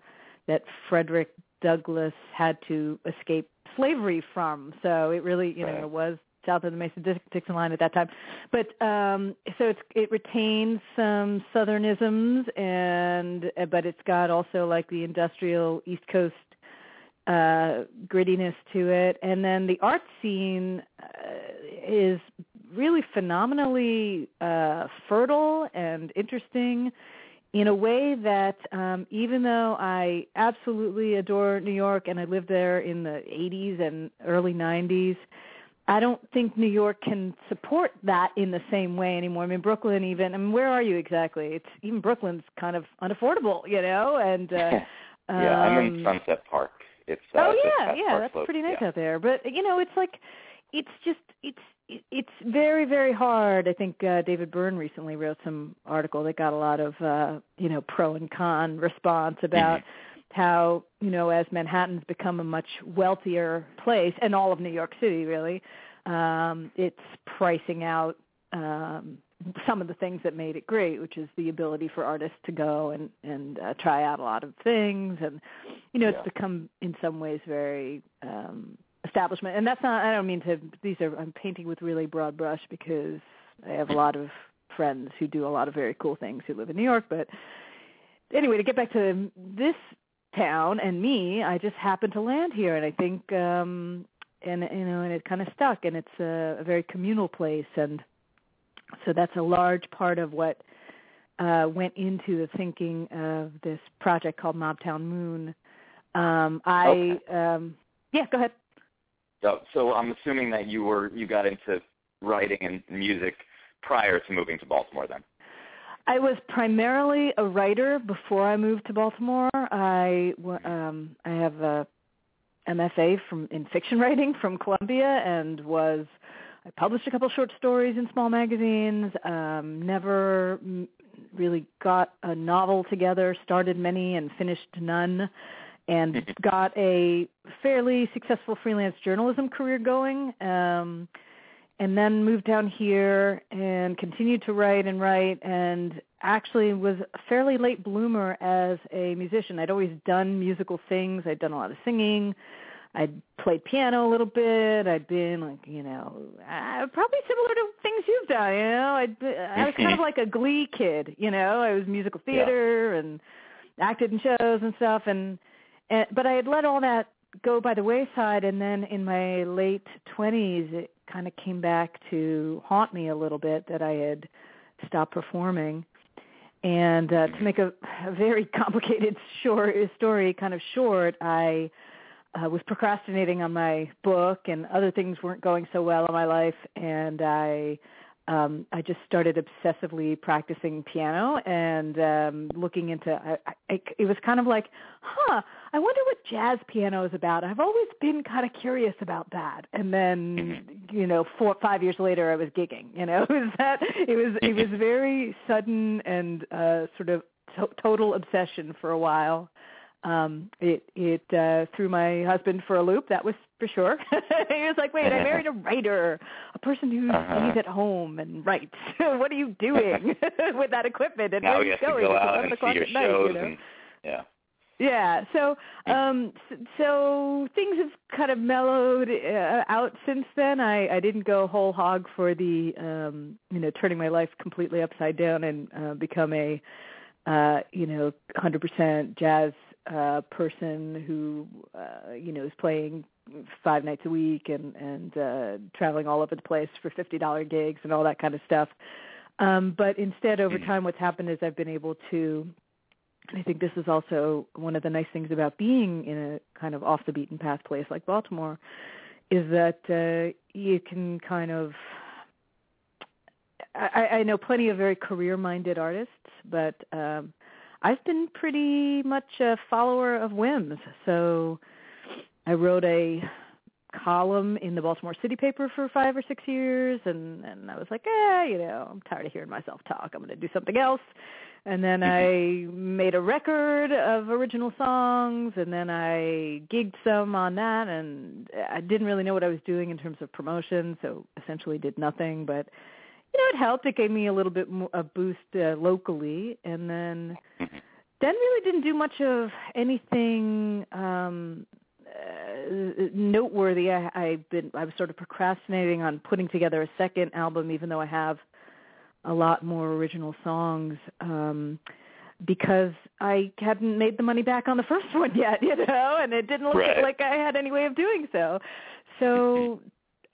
that Frederick Douglass had to escape slavery from. So it really, you know, Right. it was south of the Mason-Dixon line at that time. But um, so it's it retains some southernisms, and uh, but it's got also like the industrial East Coast uh, grittiness to it, and then the art scene uh, is really phenomenally uh, fertile and interesting in a way that um, even though I absolutely adore New York and I lived there in the 80s and early 90s, I don't think New York can support that in the same way anymore. I mean, Brooklyn even. I mean, where are you exactly? It's even Brooklyn's kind of unaffordable, you know. And uh, yeah, I'm in um, Sunset Park. It's uh, oh yeah, yeah, that's pretty nice yeah. out there. But you know, it's like, it's just it's it's very very hard. I think uh, David Byrne recently wrote some article that got a lot of uh, you know pro and con response about how you know as Manhattan's become a much wealthier place, and all of New York City really, um, it's pricing out. Um, some of the things that made it great, which is the ability for artists to go and and uh, try out a lot of things, and you know, Yeah. it's become in some ways very um, establishment. And that's not. I don't mean to. These are. I'm painting with really broad brush because I have a lot of friends who do a lot of very cool things who live in New York. But anyway, to get back to this town and me, I just happened to land here, and I think, um, and you know, and it kind of stuck, and it's a, a very communal place, and so that's a large part of what uh, went into the thinking of this project called Mobtown Moon. Um, I um, yeah, go ahead. So, I'm assuming that you were you got into writing and music prior to moving to Baltimore then. I was primarily a writer before I moved to Baltimore. I um, I have a MFA from in fiction writing from Columbia and was I published a couple short stories in small magazines. Um, never really got a novel together. Started many and finished none, and got a fairly successful freelance journalism career going. Um, and then moved down here and continued to write and write and actually was a fairly late bloomer as a musician. I'd always done musical things. I'd done a lot of singing. I'd played piano a little bit. I'd been like, you know, uh, probably similar to things you've done. You know, I'd been, I was kind of like a Glee kid. You know, I was musical theater yeah. and acted in shows and stuff. And, and but I had let all that go by the wayside. And then in my late twenties, it kind of came back to haunt me a little bit that I had stopped performing. And uh, to make a, a very complicated short story kind of short, I uh, was procrastinating on my book and other things weren't going so well in my life and I um I just started obsessively practicing piano and um looking into I, I it was kind of like huh I wonder what jazz piano is about. I've always been kind of curious about that. And then mm-hmm. you know four five years later I was gigging you know? It was that it was it was very sudden and uh sort of to- total obsession for a while um it it uh threw my husband for a loop that was for sure. He was like wait i married a writer a person who uh-huh. stays at home and writes. What are you doing with that equipment? And now where are you going? go out and see your night, shows you know? and yeah. Yeah so um so things have kind of mellowed uh, out since then. I i didn't go whole hog for the um you know turning my life completely upside down and uh, become a uh you know 100% jazz uh person who uh you know is playing five nights a week and and uh traveling all over the place for fifty dollar gigs and all that kind of stuff um but instead over Mm-hmm. time what's happened is i've been able to and i think this is also one of the nice things about being in a kind of off the beaten path place like baltimore is that uh you can kind of I, I know plenty of very career minded artists, but um I've been pretty much a follower of whims. So I wrote a column in the Baltimore City paper for five or six years and and I was like, eh, you know, I'm tired of hearing myself talk. I'm gonna do something else. And then I made a record of original songs and then I gigged some on that and I didn't really know what I was doing in terms of promotion, so essentially did nothing, but you know, it helped. It gave me a little bit more a boost uh, locally, and then Mm-hmm. then really didn't do much of anything um uh, noteworthy. I, I've been I was sort of procrastinating on putting together a second album, even though I have a lot more original songs. um because I hadn't made the money back on the first one yet, you know, and it didn't look Right. like I had any way of doing so. So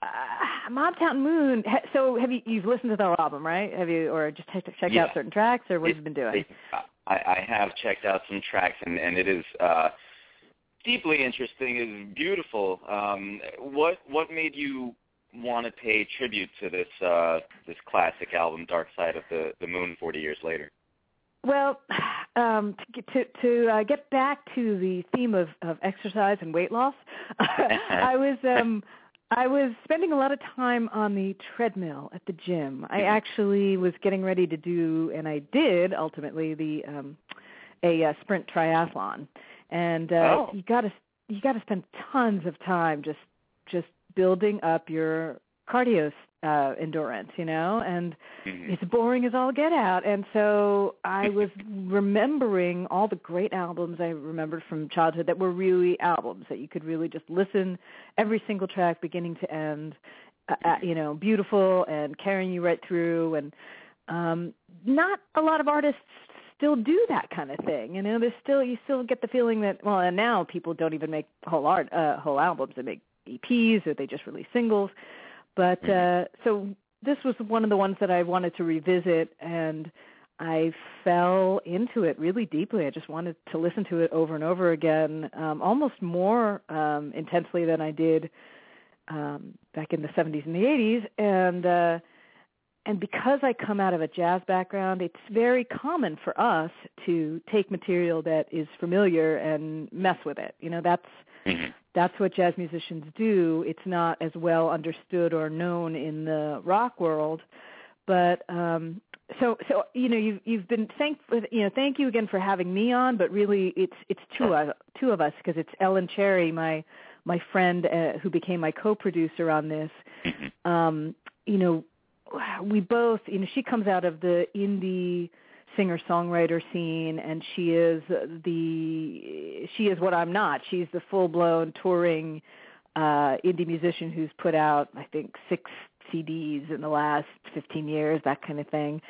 uh, Mobtown Moon. ha- So have you you've listened to the whole album, right? Have you, or just checked checked Yeah. out certain tracks, or what have you been doing? It- I, I have checked out some tracks, and, and it is uh, deeply interesting. It is beautiful. Um, what what made you want to pay tribute to this uh, this classic album, Dark Side of the the Moon, 40 years later? Well, um, to to, to uh, get back to the theme of, of exercise and weight loss, I was um, I was spending a lot of time on the treadmill at the gym. I actually was getting ready to do, and I did ultimately the um, a uh, sprint triathlon, and uh, Oh. you got to you got to spend tons of time just just building up your cardio uh, endurance, you know, and Mhm. it's boring as all get out. And so i was remembering all the great albums i remembered from childhood that were really albums that you could really just listen every single track beginning to end uh, uh, you know beautiful and carrying you right through. And um not a lot of artists still do that kind of thing you know? There's still you still get the feeling that well and now people don't even make whole art uh whole albums. They make eps or they just release singles but uh so this was one of the ones that I wanted to revisit and I fell into it really deeply. I just wanted to listen to it over and over again, um, almost more um, intensely than I did um, back in the 70s and the 80s. And uh, and because I come out of a jazz background, it's very common for us to take material that is familiar and mess with it. You know, that's Mhm. that's what jazz musicians do. It's not as well understood or known in the rock world, but um so so you know you've you've been thank you know thank you again for having me on, but really it's it's two of two of us because it's Ellen Cherry, my my friend uh, who became my co-producer on this. Mhm. Um you know, we both, you know, she comes out of the indie singer-songwriter scene and she is the she is what I'm not. She's the full-blown touring uh indie musician who's put out I think 6 CDs in the last 15 years, that kind of thing.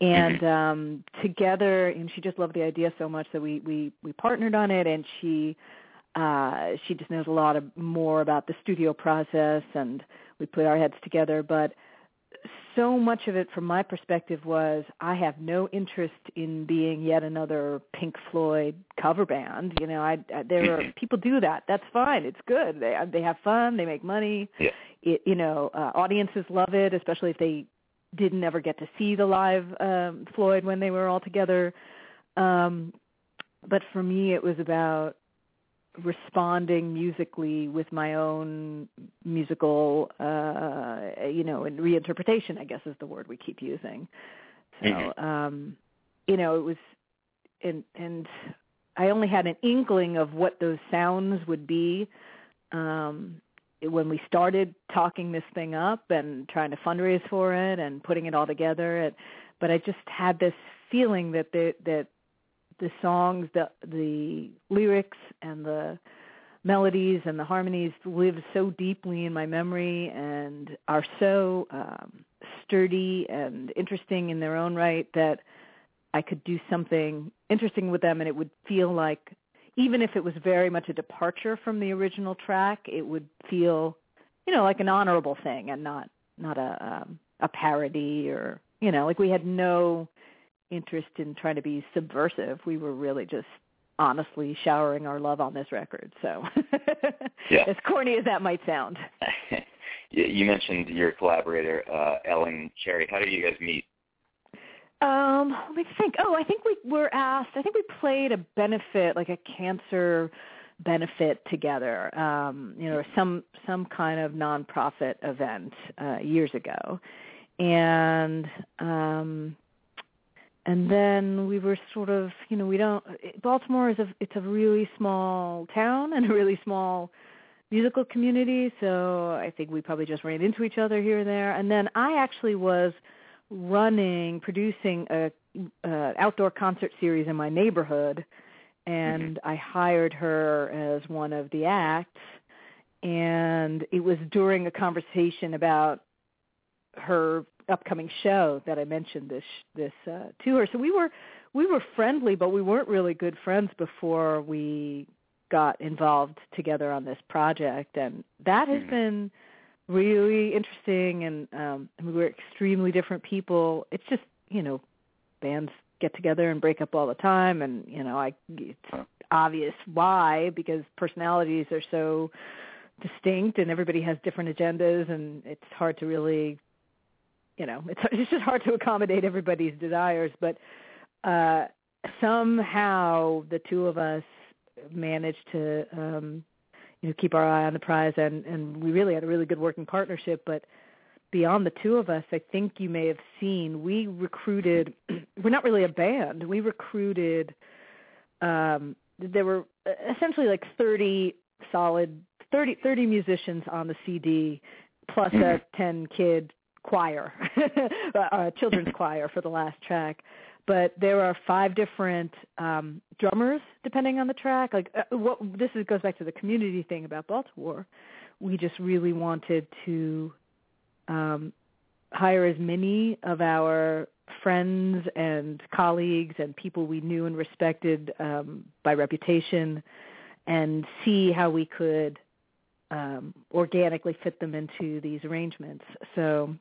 And Mm-hmm. um together and she just loved the idea so much that we we we partnered on it and she uh she just knows a lot of more about the studio process and we put our heads together but so much of it from my perspective was I have no interest in being yet another Pink Floyd cover band. You know, I, I there are people do that. That's fine. It's good. They they have fun. They make money. Yeah. It, you know, uh, audiences love it, especially if they didn't ever get to see the live um, Floyd when they were all together. Um, but for me, it was about responding musically with my own musical uh you know and reinterpretation i guess is the word we keep using so Mhm. um you know it was and and i only had an inkling of what those sounds would be um when we started talking this thing up and trying to fundraise for it and putting it all together it, but i just had this feeling that the that the songs, the the lyrics and the melodies and the harmonies live so deeply in my memory and are so um, sturdy and interesting in their own right that I could do something interesting with them and it would feel like even if it was very much a departure from the original track, it would feel, you know, like an honorable thing and not not a um, a parody or you know, like we had no interest in trying to be subversive. We were really just honestly showering our love on this record. So, Yeah. as corny as that might sound. you mentioned your collaborator, uh, Ellen Cherry. How did you guys meet? Um, let me think. Oh, I think we were asked. I think we played a benefit, like a cancer benefit together. Um, you know, some some kind of nonprofit event uh, years ago, and um, and then we were sort of, you know, we don't. Baltimore is a it's a really small town and a really small musical community, so I think we probably just ran into each other here and there. And then I actually was running, producing a uh, outdoor concert series in my neighborhood, and I hired her as one of the acts. And it was during a conversation about her upcoming show that I mentioned this this uh, to her. So we were we were friendly, but we weren't really good friends before we got involved together on this project, and that has Mhm. been really interesting. And um, we were extremely different people. It's just you know bands get together and break up all the time, and you know I it's obvious why because personalities are so distinct and everybody has different agendas and it's hard to really you know it's it's just hard to accommodate everybody's desires but uh somehow the two of us managed to um you know keep our eye on the prize and and we really had a really good working partnership but beyond the two of us i think you may have seen we recruited we're not really a band we recruited um there were essentially like 30 solid 30 30 musicians on the CD plus a Mhm. 10 kid choir, a children's choir for the last track. But there are five different um, drummers depending on the track. Like uh, what this is, goes back to the community thing about Baltimore. We just really wanted to um, hire as many of our friends and colleagues and people we knew and respected um, by reputation and see how we could um, organically fit them into these arrangements. So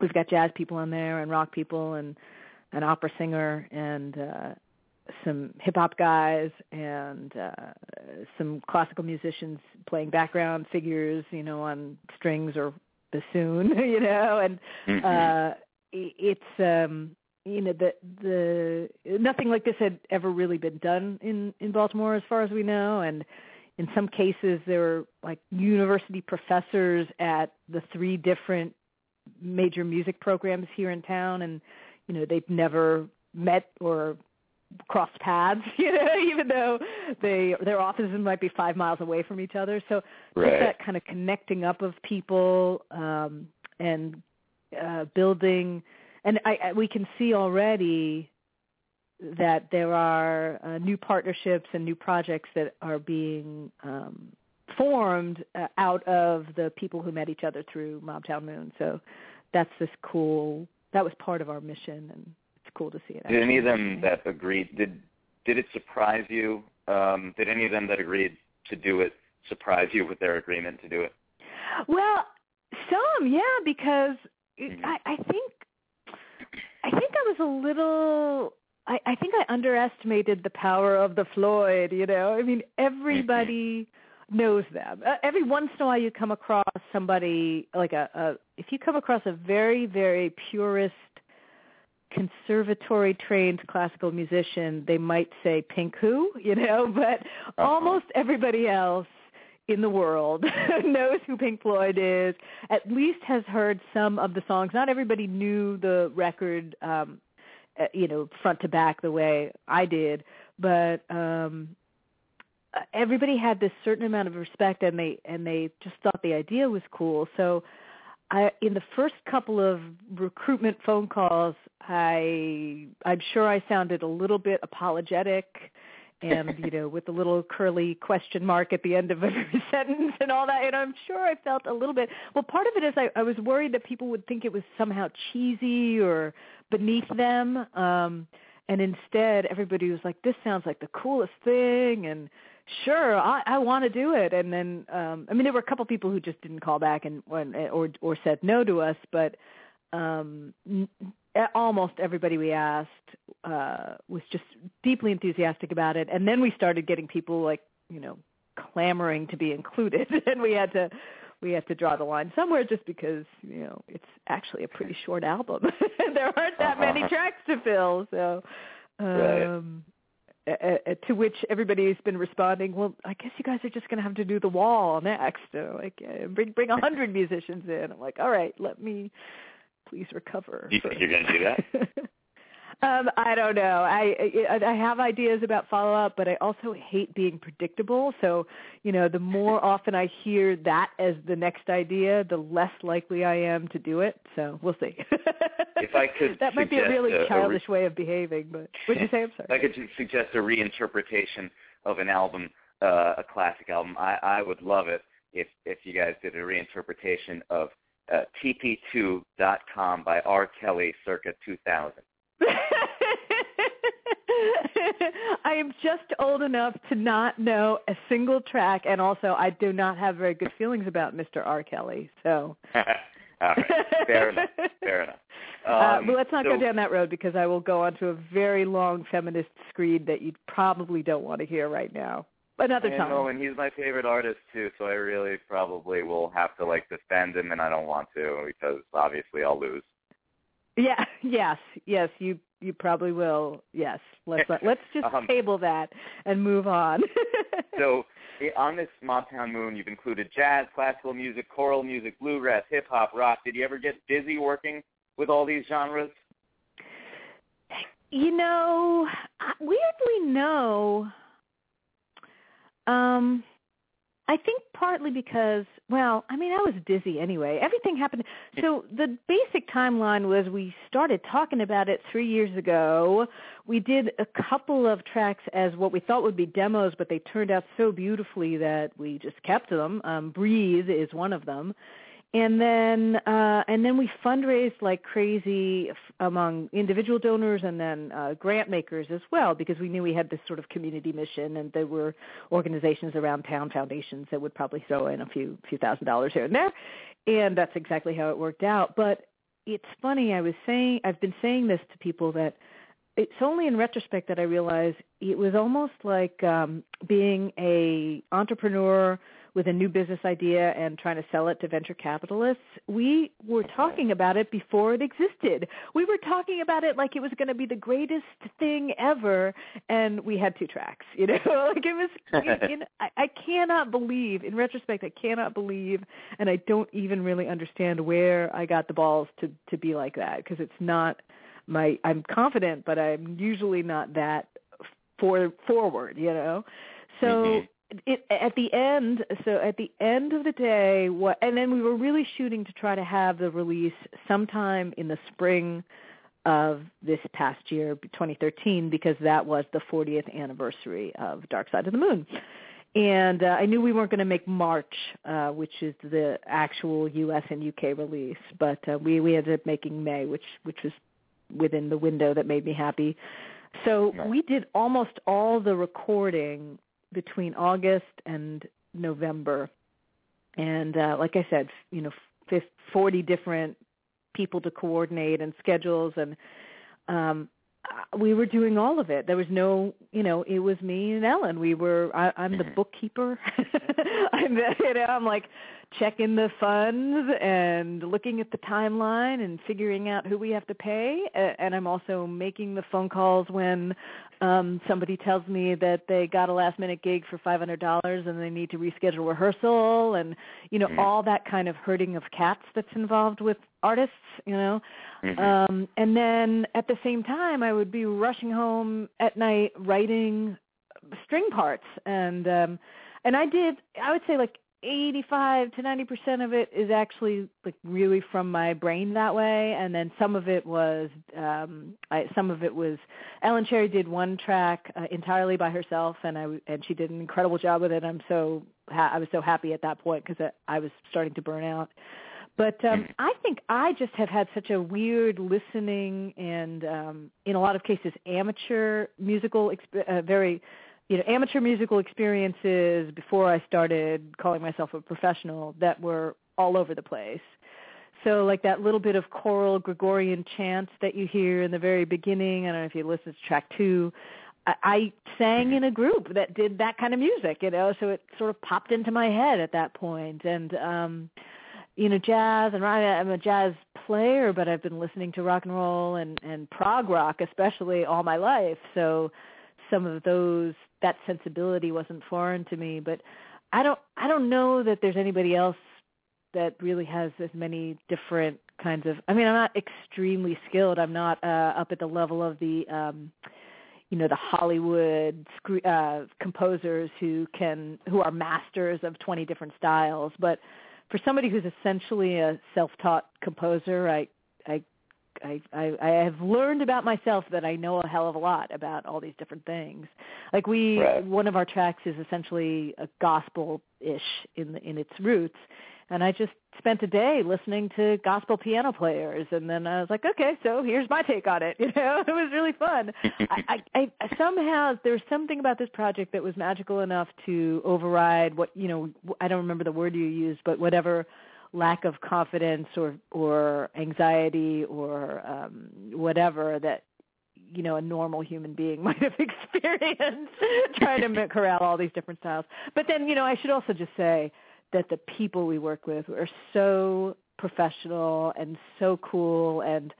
we've got jazz people in there and rock people and an opera singer and uh, some hip hop guys and uh, some classical musicians playing background figures, you know, on strings or bassoon, you know, and Mhm. uh, it's um, you know the the nothing like this had ever really been done in in Baltimore as far as we know, and in some cases there were like university professors at the three different major music programs here in town, and you know they've never met or crossed paths, you know, even though they their offices might be five miles away from each other. So right. that kind of connecting up of people um, and uh, building, and I, I, we can see already that there are uh, new partnerships and new projects that are being um, formed uh, out of the people who met each other through Mobtown Moon. So that's this cool. That was part of our mission, and it's cool to see it. Did any of them that agreed? Did did it surprise you? Um, did any of them that agreed to do it surprise you with their agreement to do it? Well, some, yeah, because mm-hmm. I, I think I think I was a little I, I think I underestimated the power of the Floyd. You know, I mean, everybody knows them. Uh, every once in a while, you come across somebody like a, a if you come across a very very purist conservatory trained classical musician, they might say Pink who, you know, but uh-huh. almost everybody else in the world knows who Pink Floyd is, at least has heard some of the songs. Not everybody knew the record um uh, you know front to back the way I did, but um everybody had this certain amount of respect and they and they just thought the idea was cool. So I in the first couple of recruitment phone calls, I I'm sure I sounded a little bit apologetic and you know with a little curly question mark at the end of every sentence and all that and i'm sure i felt a little bit well part of it is i i was worried that people would think it was somehow cheesy or beneath them um and instead everybody was like this sounds like the coolest thing and sure i i want to do it. And then um i mean there were a couple people who just didn't call back and or or said no to us but um almost everybody we asked uh was just deeply enthusiastic about it. And then we started getting people like you know clamoring to be included. And we had to we had to draw the line somewhere just because you know it's actually a pretty short album. there aren't that many tracks to fill, so um right. to which everybody's been responding, well, I guess you guys are just going to have to do the wall next. So like uh, bring bring a hundred musicians in. I'm like, all right, let me please recover. You think you're going to do that? Um, I don't know. I I have ideas about follow up, but I also hate being predictable. So, you know, the more often I hear that as the next idea, the less likely I am to do it. So we'll see. if I could, that might be a really a, childish a re- way of behaving. But did you say? I'm sorry. I could suggest a reinterpretation of an album, uh, a classic album. I I would love it if if you guys did a reinterpretation of uh, TP2.com by R. Kelly circa 2000. I am just old enough to not know a single track, and also I do not have very good feelings about Mr. R. Kelly. So, all right, fair enough. Fair enough. Um, uh, but let's not so, go down that road because I will go onto a very long feminist screed that you probably don't want to hear right now. Another and, time. No, and he's my favorite artist too, so I really probably will have to like defend him, and I don't want to because obviously I'll lose. Yeah. Yes. Yes. You you probably will. Yes. Let's let's just um, table that and move on. so on this Mobtown Moon, you've included jazz, classical music, choral music, bluegrass, hip hop, rock. Did you ever get busy working with all these genres? You know, weirdly, no. Um, I think partly because, well, I mean, I was dizzy anyway. Everything happened. So the basic timeline was we started talking about it three years ago. We did a couple of tracks as what we thought would be demos, but they turned out so beautifully that we just kept them. Um, Breathe is one of them and then uh, and then we fundraised like crazy f- among individual donors and then uh, grant makers as well because we knew we had this sort of community mission and there were organizations around town foundations that would probably throw in a few few thousand dollars here and there. And that's exactly how it worked out. But it's funny i was saying i've been saying this to people that it's only in retrospect that i realize it was almost like um being a entrepreneur with a new business idea and trying to sell it to venture capitalists, we were talking about it before it existed. We were talking about it like it was going to be the greatest thing ever, and we had two tracks. You know, like it was. I, I cannot believe, in retrospect, I cannot believe, and I don't even really understand where I got the balls to to be like that because it's not my. I'm confident, but I'm usually not that for forward. You know, so. Mm-hmm. It, at the end, so at the end of the day, what, and then we were really shooting to try to have the release sometime in the spring of this past year, 2013, because that was the 40th anniversary of Dark Side of the Moon. And uh, I knew we weren't going to make March, uh, which is the actual U.S. and U.K. release, but uh, we we ended up making May, which which was within the window that made me happy. So we did almost all the recording between August and November, and uh, like I said, you know, fif- forty different people to coordinate and schedules, and um, uh, we were doing all of it. There was no, you know, it was me and Ellen. We were. I, I'm the Mhm. bookkeeper. I'm, the, you know, I'm like checking the funds and looking at the timeline and figuring out who we have to pay. And I'm also making the phone calls when um somebody tells me that they got a last minute gig for five hundred dollars and they need to reschedule rehearsal and you know Mhm. all that kind of herding of cats that's involved with artists you know Mhm. um and then at the same time i would be rushing home at night writing string parts and um and i did i would say like 85 to 90 percent of it is actually like really from my brain that way and then some of it was um i some of it was ellen cherry did one track uh, entirely by herself and i and she did an incredible job with it i'm so ha- i was so happy at that point because I, I was starting to burn out but um Mhm. i think i just have had such a weird listening and um in a lot of cases amateur musical exp- uh, very you know amateur musical experiences before i started calling myself a professional that were all over the place so like that little bit of choral Gregorian chant that you hear in the very beginning, I don't know if you listen to track two, I, I sang in a group that did that kind of music, you know, so it sort of popped into my head at that point. And um you know, jazz and rock, I'm a jazz player, but I've been listening to rock and roll and, and prog rock especially all my life. So some of those that sensibility wasn't foreign to me. But I don't I don't know that there's anybody else that really has as many different kinds of I mean I'm not extremely skilled. I'm not uh up at the level of the um you know the Hollywood uh composers who can who are masters of 20 different styles, but for somebody who's essentially a self-taught composer, I I I, I have learned about myself that I know a hell of a lot about all these different things. Like we, Right. one of our tracks is essentially a gospel-ish in the, in its roots, and I just spent a day listening to gospel piano players, and then I was like, okay, so here's my take on it. You know, it was really fun. I, I, I somehow there's something about this project that was magical enough to override what you know. I don't remember the word you used, but whatever lack of confidence or or anxiety or um whatever that you know a normal human being might have experienced trying to corral all these different styles. But then you know i should also just say that the people we work with are so professional and so cool and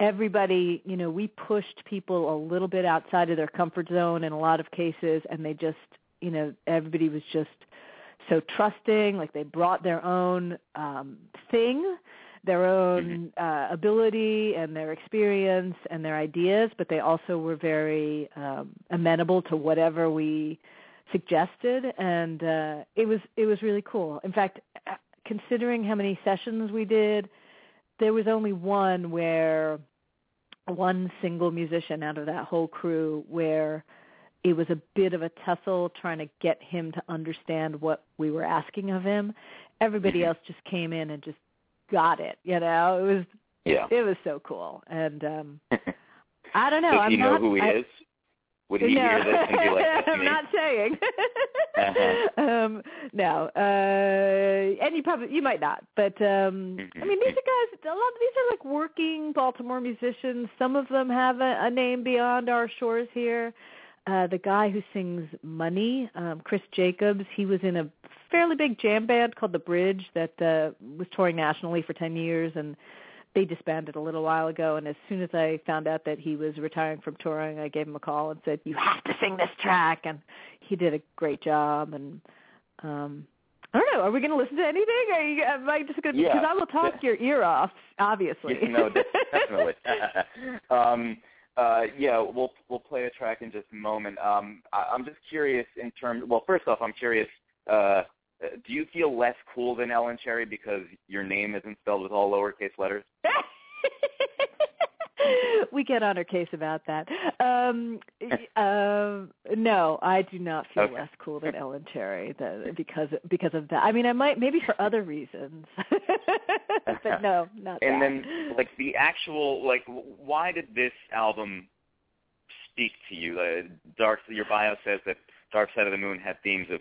everybody you know we pushed people a little bit outside of their comfort zone in a lot of cases and they just you know everybody was just so trusting like they brought their own um thing their own uh ability and their experience and their ideas but they also were very um amenable to whatever we suggested. And uh it was it was really cool. In fact uh, considering how many sessions we did there was only one where one single musician out of that whole crew where it was a bit of a tussle trying to get him to understand what we were asking of him. Everybody Mhm. else just came in and just got it, you know. It was yeah. it was so cool. And um I don't know, Does I'm he know not who he I, is? Would he no, hear this and be like, I'm me"? not saying. Uh-huh. um, no, uh, and you probably you might not, but um, I mean, these are guys. A lot of these are like working Baltimore musicians. Some of them have a, a name beyond our shores here. Uh, the guy who sings "Money," um, Chris Jacobs. He was in a fairly big jam band called The Bridge that uh, was touring nationally for ten years, and they disbanded a little while ago and as soon as I found out that he was retiring from touring, I gave him a call and said, "You have to sing this track." And he did a great job and um I don't know, are we going to listen to anything? Are you am I just going to Yeah. because I will talk your ear off, obviously. Yeah, no, definitely. um, uh, yeah, we'll we'll play a track in just a moment. Um, I, I'm just curious in terms. Well, first off, I'm curious. Uh, do you feel less cool than Ellen Cherry because your name isn't spelled with all lowercase letters? we get on her case about that. Um, uh, no, I do not feel Okay. less cool than Ellen Cherry because because of that. I mean, I might maybe for other reasons, but no, not and that. then like the actual like why did this album speak to you uh, dark your bio says that dark side of the moon had themes of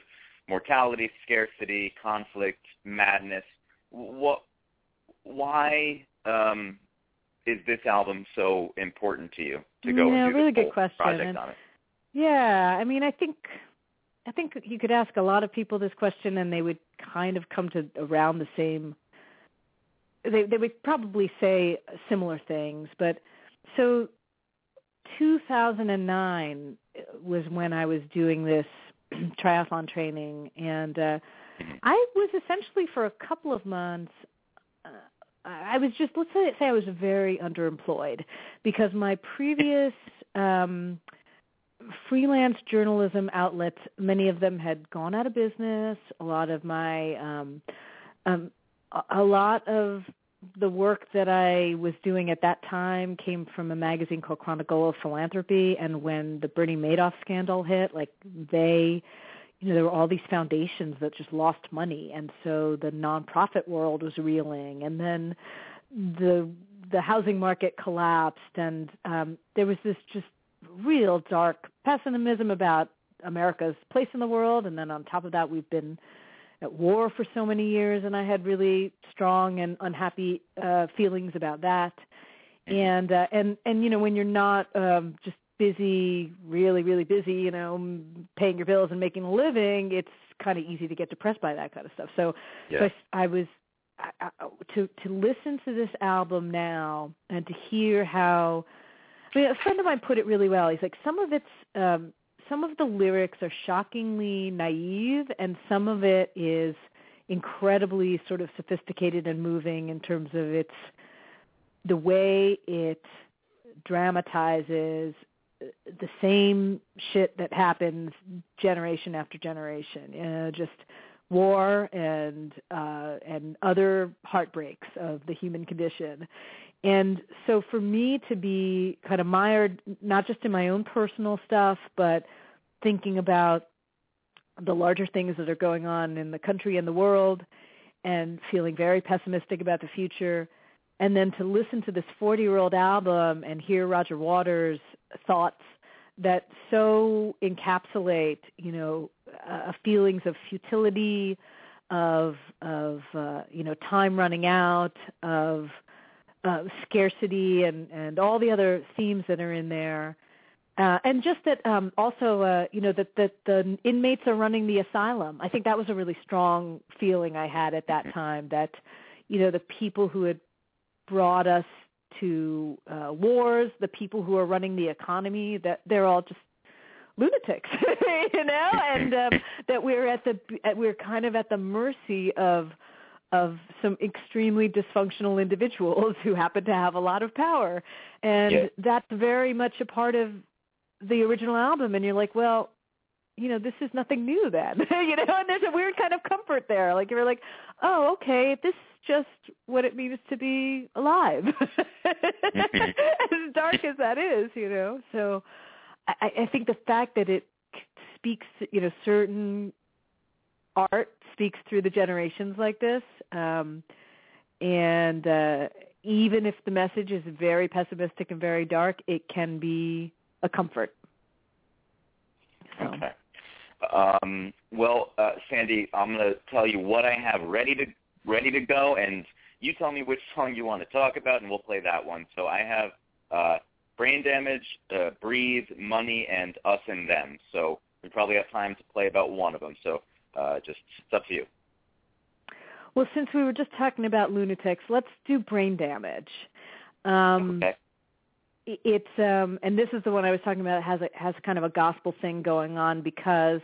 mortality scarcity conflict madness what why um is this album so important to you to go Yeah, and do really this good whole question, project and- on it Yeah, I mean, I think I think you could ask a lot of people this question, and they would kind of come to around the same. They they would probably say similar things, but so 2009 was when I was doing this triathlon training, and uh, Mhm. I was essentially for a couple of months. Uh, I was just let's say, I was very underemployed because my previous um freelance journalism outlets, many of them had gone out of business. A lot of my, um, um, a lot of the work that I was doing at that time came from a magazine called Chronicle of Philanthropy. And when the Bernie Madoff scandal hit, like they, you know, there were all these foundations that just lost money, and so the nonprofit world was reeling. And then the the housing market collapsed, and um, there was this just real dark pessimism about America's place in the world and then on top of that we've been at war for so many years and I had really strong and unhappy uh feelings about that and uh and and you know when you're not um just busy really really busy you know paying your bills and making a living it's kind of easy to get depressed by that kind of stuff so yeah so I, I was I, I, to to listen to this album now and to hear how I mean, a friend of mine put it really well. He's like, some of it's, um, some of the lyrics are shockingly naive, and some of it is incredibly sort of sophisticated and moving in terms of its the way it dramatizes the same shit that happens generation after generation. Uh, just war and uh, and other heartbreaks of the human condition. And so for me to be kind of mired not just in my own personal stuff, but thinking about the larger things that are going on in the country and the world and feeling very pessimistic about the future and then to listen to this 40-year-old album and hear Roger Waters' thoughts that so encapsulate, you know, uh, feelings of futility, of of uh, you know time running out, of uh, scarcity, and and all the other themes that are in there, uh, and just that um, also uh, you know that that the inmates are running the asylum. I think that was a really strong feeling I had at that time. That you know the people who had brought us to uh, wars, the people who are running the economy, that they're all just lunatics, you know, and um, that we're at the at, we're kind of at the mercy of of some extremely dysfunctional individuals who happen to have a lot of power, and Yeah. that's very much a part of the original album. And you're like, well, you know, this is nothing new then, you know, and there's a weird kind of comfort there. Like you're like, oh, okay, this is just what it means to be alive, as dark as that is, you know. So I, I think the fact that it speaks, you know, certain art speaks through the generations like this, um, and uh, even if the message is very pessimistic and very dark, it can be a comfort. So. Okay. Um, well, uh, Sandy, I'm going to tell you what I have ready to ready to go, and you tell me which song you want to talk about, and we'll play that one. So I have uh, Brain Damage, uh, Breathe, Money, and Us and Them. So we probably have time to play about one of them. So uh, just it's up to you. Well, since we were just talking about lunatics, let's do brain damage. Um, okay. It- It's um, and this is the one I was talking about. It has a, has kind of a gospel thing going on because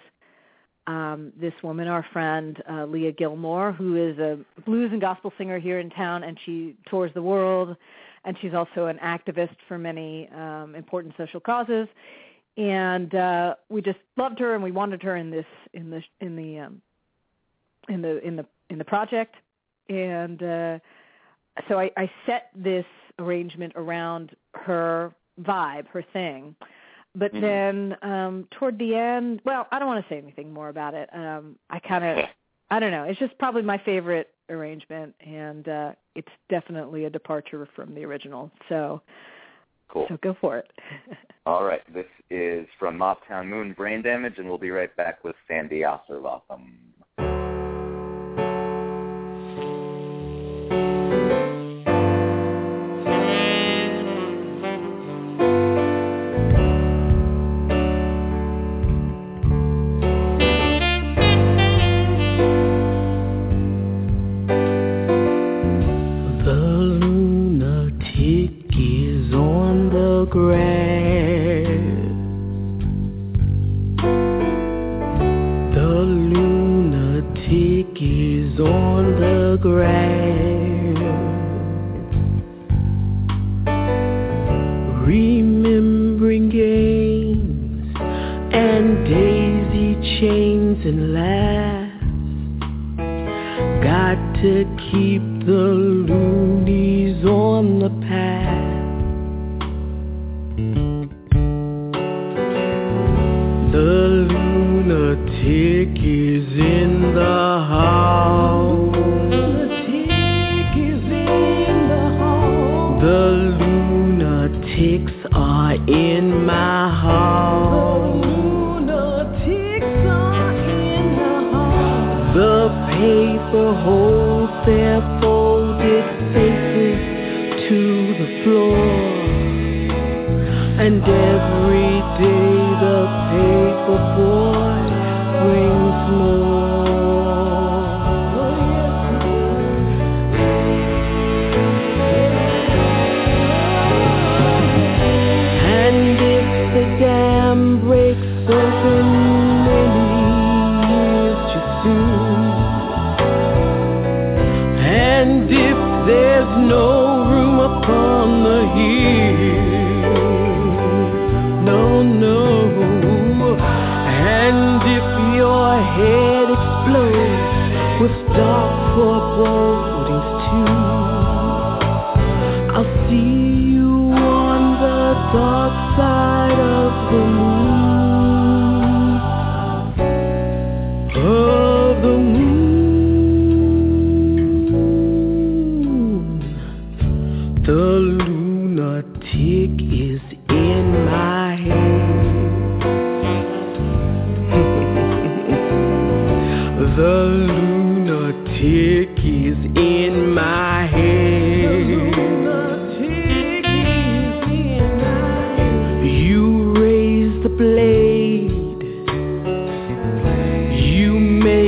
um, this woman, our friend uh, Leah Gilmore, who is a blues and gospel singer here in town, and she tours the world, and she's also an activist for many um, important social causes. And uh, we just loved her, and we wanted her in this in the in the um, in the in the in the project. And uh, so I, I set this arrangement around her vibe, her thing. But mm-hmm. then um toward the end, well, I don't want to say anything more about it. Um I kind of I don't know. It's just probably my favorite arrangement and uh it's definitely a departure from the original. So Cool. So go for it. All right. This is from Mobtown Moon Brain Damage and we'll be right back with Sandy Asirvatham.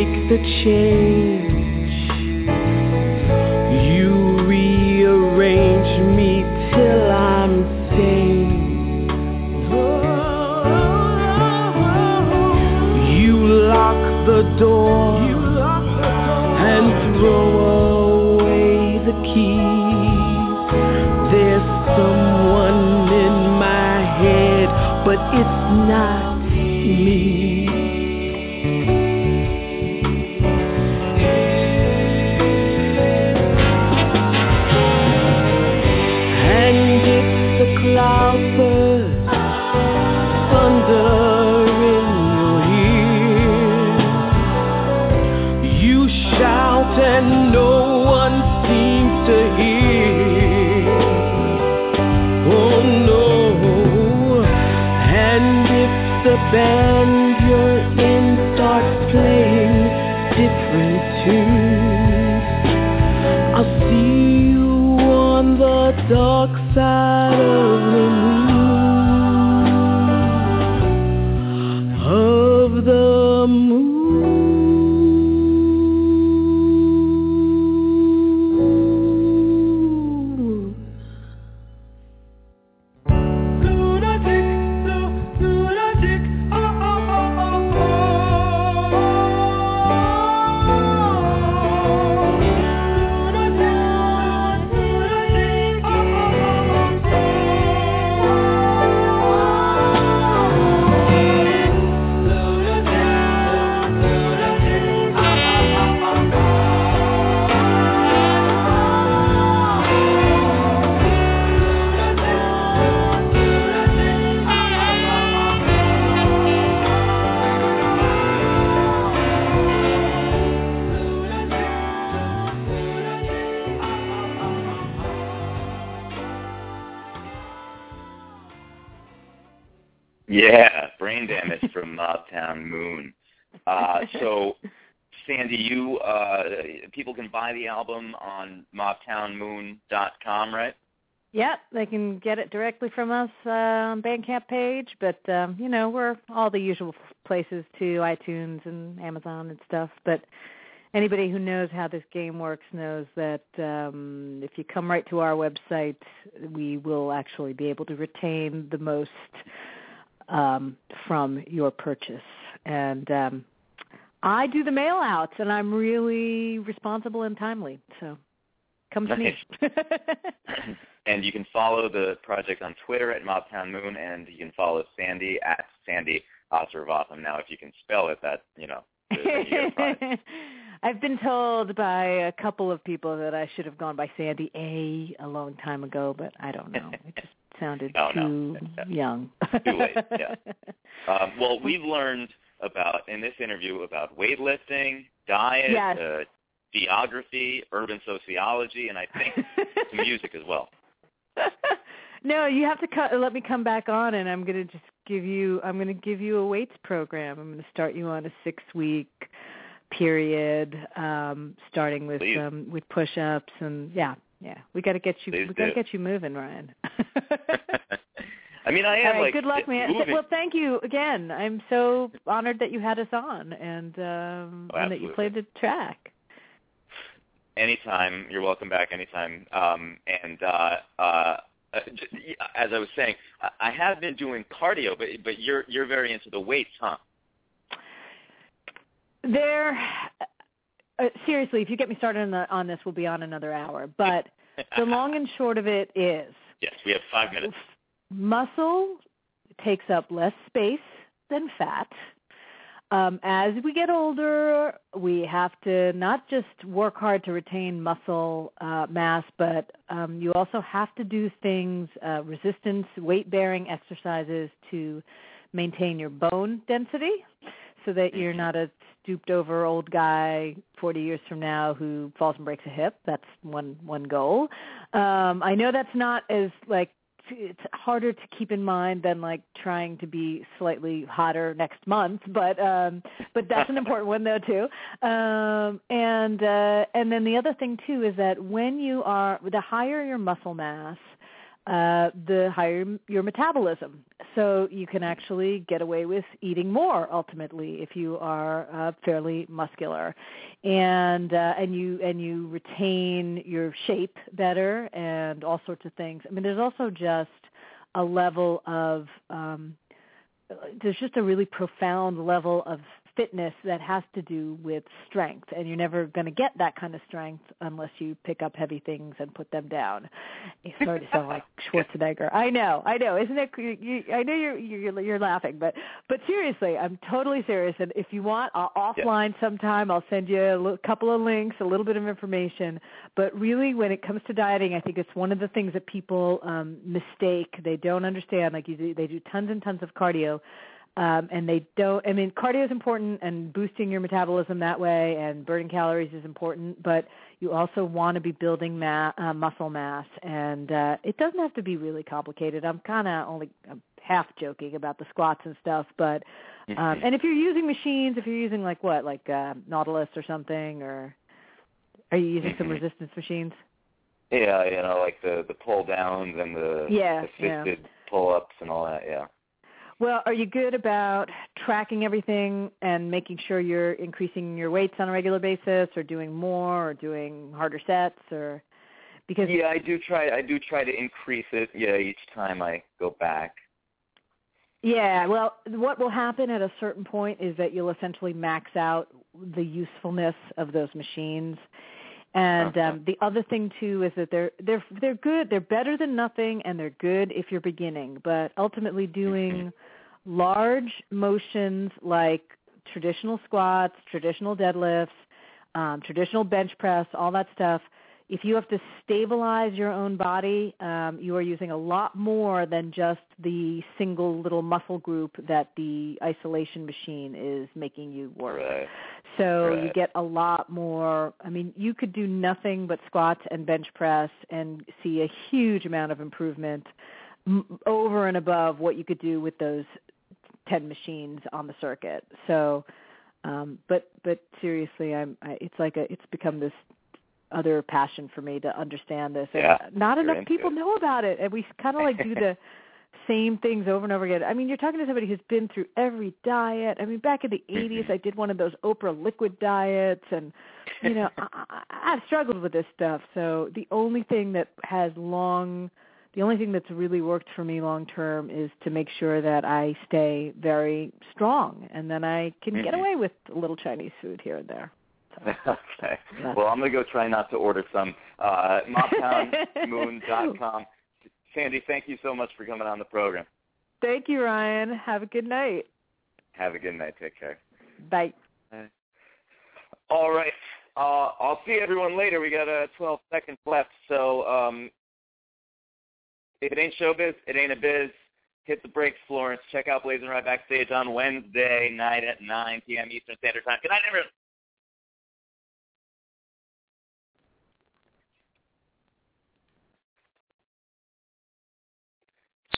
make the change. You rearrange me till I'm sane. You lock the door and throw away the key. There's someone in my head, but it's not. Can get it directly from us uh, on Bandcamp page, but um, you know we're all the usual places too, iTunes and Amazon and stuff. But anybody who knows how this game works knows that um, if you come right to our website, we will actually be able to retain the most um, from your purchase. And um, I do the mail outs, and I'm really responsible and timely. So come to me. and you can follow the project on Twitter at Mobtown Moon, and you can follow Sandy at Sandy Asirvatham. Now, if you can spell it, that you know, then you get a prize. I've been told by a couple of people that I should have gone by Sandy A a long time ago, but I don't know. It just sounded Oh, too Yeah. young. Too late, yeah. Um, well, we've learned about in this interview about weightlifting, diet, Yes. uh, geography, urban sociology, and I think music as well. no, you have to co- let me come back on, and I'm going to just give you. I'm going to give you a weights program. I'm going to start you on a six week period, um, starting with Please. um, with push ups, and yeah, yeah. We got to get you. Please we got to get you moving, Ryan. I mean, I am All right, like good luck, man. moving. Well, thank you again. I'm so honored that you had us on and um Oh, and that you played the track. Anytime. You're welcome back anytime. Um, and uh, uh, as I was saying, I- I have been doing cardio, but but you're you're very into the weights, huh? There uh, seriously, if you get me started on, the, on this, we'll be on another hour. But the long and short of it is yes, we have five minutes. muscle takes up less space than fat. Um, as we get older, we have to not just work hard to retain muscle uh, mass, but um, you also have to do things, uh, resistance, weight-bearing exercises to maintain your bone density so that you're not a stooped over old guy 40 years from now who falls and breaks a hip. That's one one goal. Um, I know that's not as like it's harder to keep in mind than like trying to be slightly hotter next month, but um, but that's an important one though too. Um, and uh, and then the other thing too is that when you are the higher your muscle mass, uh, the higher your metabolism. So you can actually get away with eating more ultimately if you are uh, fairly muscular, and uh, and you and you retain your shape better and all sorts of things. I mean, there's also just a level of um, there's just a really profound level of fitness that has to do with strength and you're never going to get that kind of strength unless you pick up heavy things and put them down. It's sorry to sound like Schwarzenegger. I know, I know. Isn't it? You, I know you're, you're you're laughing, but but seriously, I'm totally serious. And if you want, I'll offline sometime. I'll send you a couple of links, a little bit of information. But really, when it comes to dieting, I think it's one of the things that people um, mistake. They don't understand. Like you do, they do tons and tons of cardio um, and they don't. I mean, cardio is important, and boosting your metabolism that way, and burning calories is important. But you also want to be building ma- uh, muscle mass, and uh, it doesn't have to be really complicated. I'm kind of only I'm half joking about the squats and stuff, but um, and if you're using machines, if you're using like what, like uh, Nautilus or something, or are you using some Mhm. resistance machines? Yeah, you know, like the the pull downs and the Yeah, yeah. assisted pull ups and all that. Yeah. Well, are you good about tracking everything and making sure you're increasing your weights on a regular basis, or doing more, or doing harder sets, or because Yeah, I do try. I do try to increase it. Yeah, each time I go back. Yeah, well, what will happen at a certain point is that you'll essentially max out the usefulness of those machines. And um, the other thing too is that they're they're they're good. They're better than nothing, and they're good if you're beginning. But ultimately, doing large motions like traditional squats, traditional deadlifts, um, traditional bench press, all that stuff. If you have to stabilize your own body, um, you are using a lot more than just the single little muscle group that the isolation machine is making you work. Right. So you get a lot more. I mean, you could do nothing but squats and bench press and see a huge amount of improvement over and above what you could do with those ten machines on the circuit. So, um, but but seriously, I'm. I, it's like a. It's become this other passion for me to understand this. Yeah, and not enough people it. know about it, and we kind of like do the same things over and over again. I mean, you're talking to somebody who's been through every diet. I mean, back in the 80s, I did one of those Oprah liquid diets, and you know, I, I, I've struggled with this stuff. So the only thing that has long, the only thing that's really worked for me long term is to make sure that I stay very strong, and then I can get Mhm. away with a little Chinese food here and there. So, okay. Well, I'm going to go try not to order some. Uh, MobtownMoon.com. Sandy, thank you so much for coming on the program. Thank you, Ryan. Have a good night. Have a good night. Take care. Bye. All right. Uh, I'll see everyone later. We got uh, 12 seconds left. So um, if it ain't showbiz, it ain't a biz. Hit the brakes, Florence. Check out BlazinRy Backstage on Wednesday night at 9 p.m. Eastern Standard Time. Good night, everyone.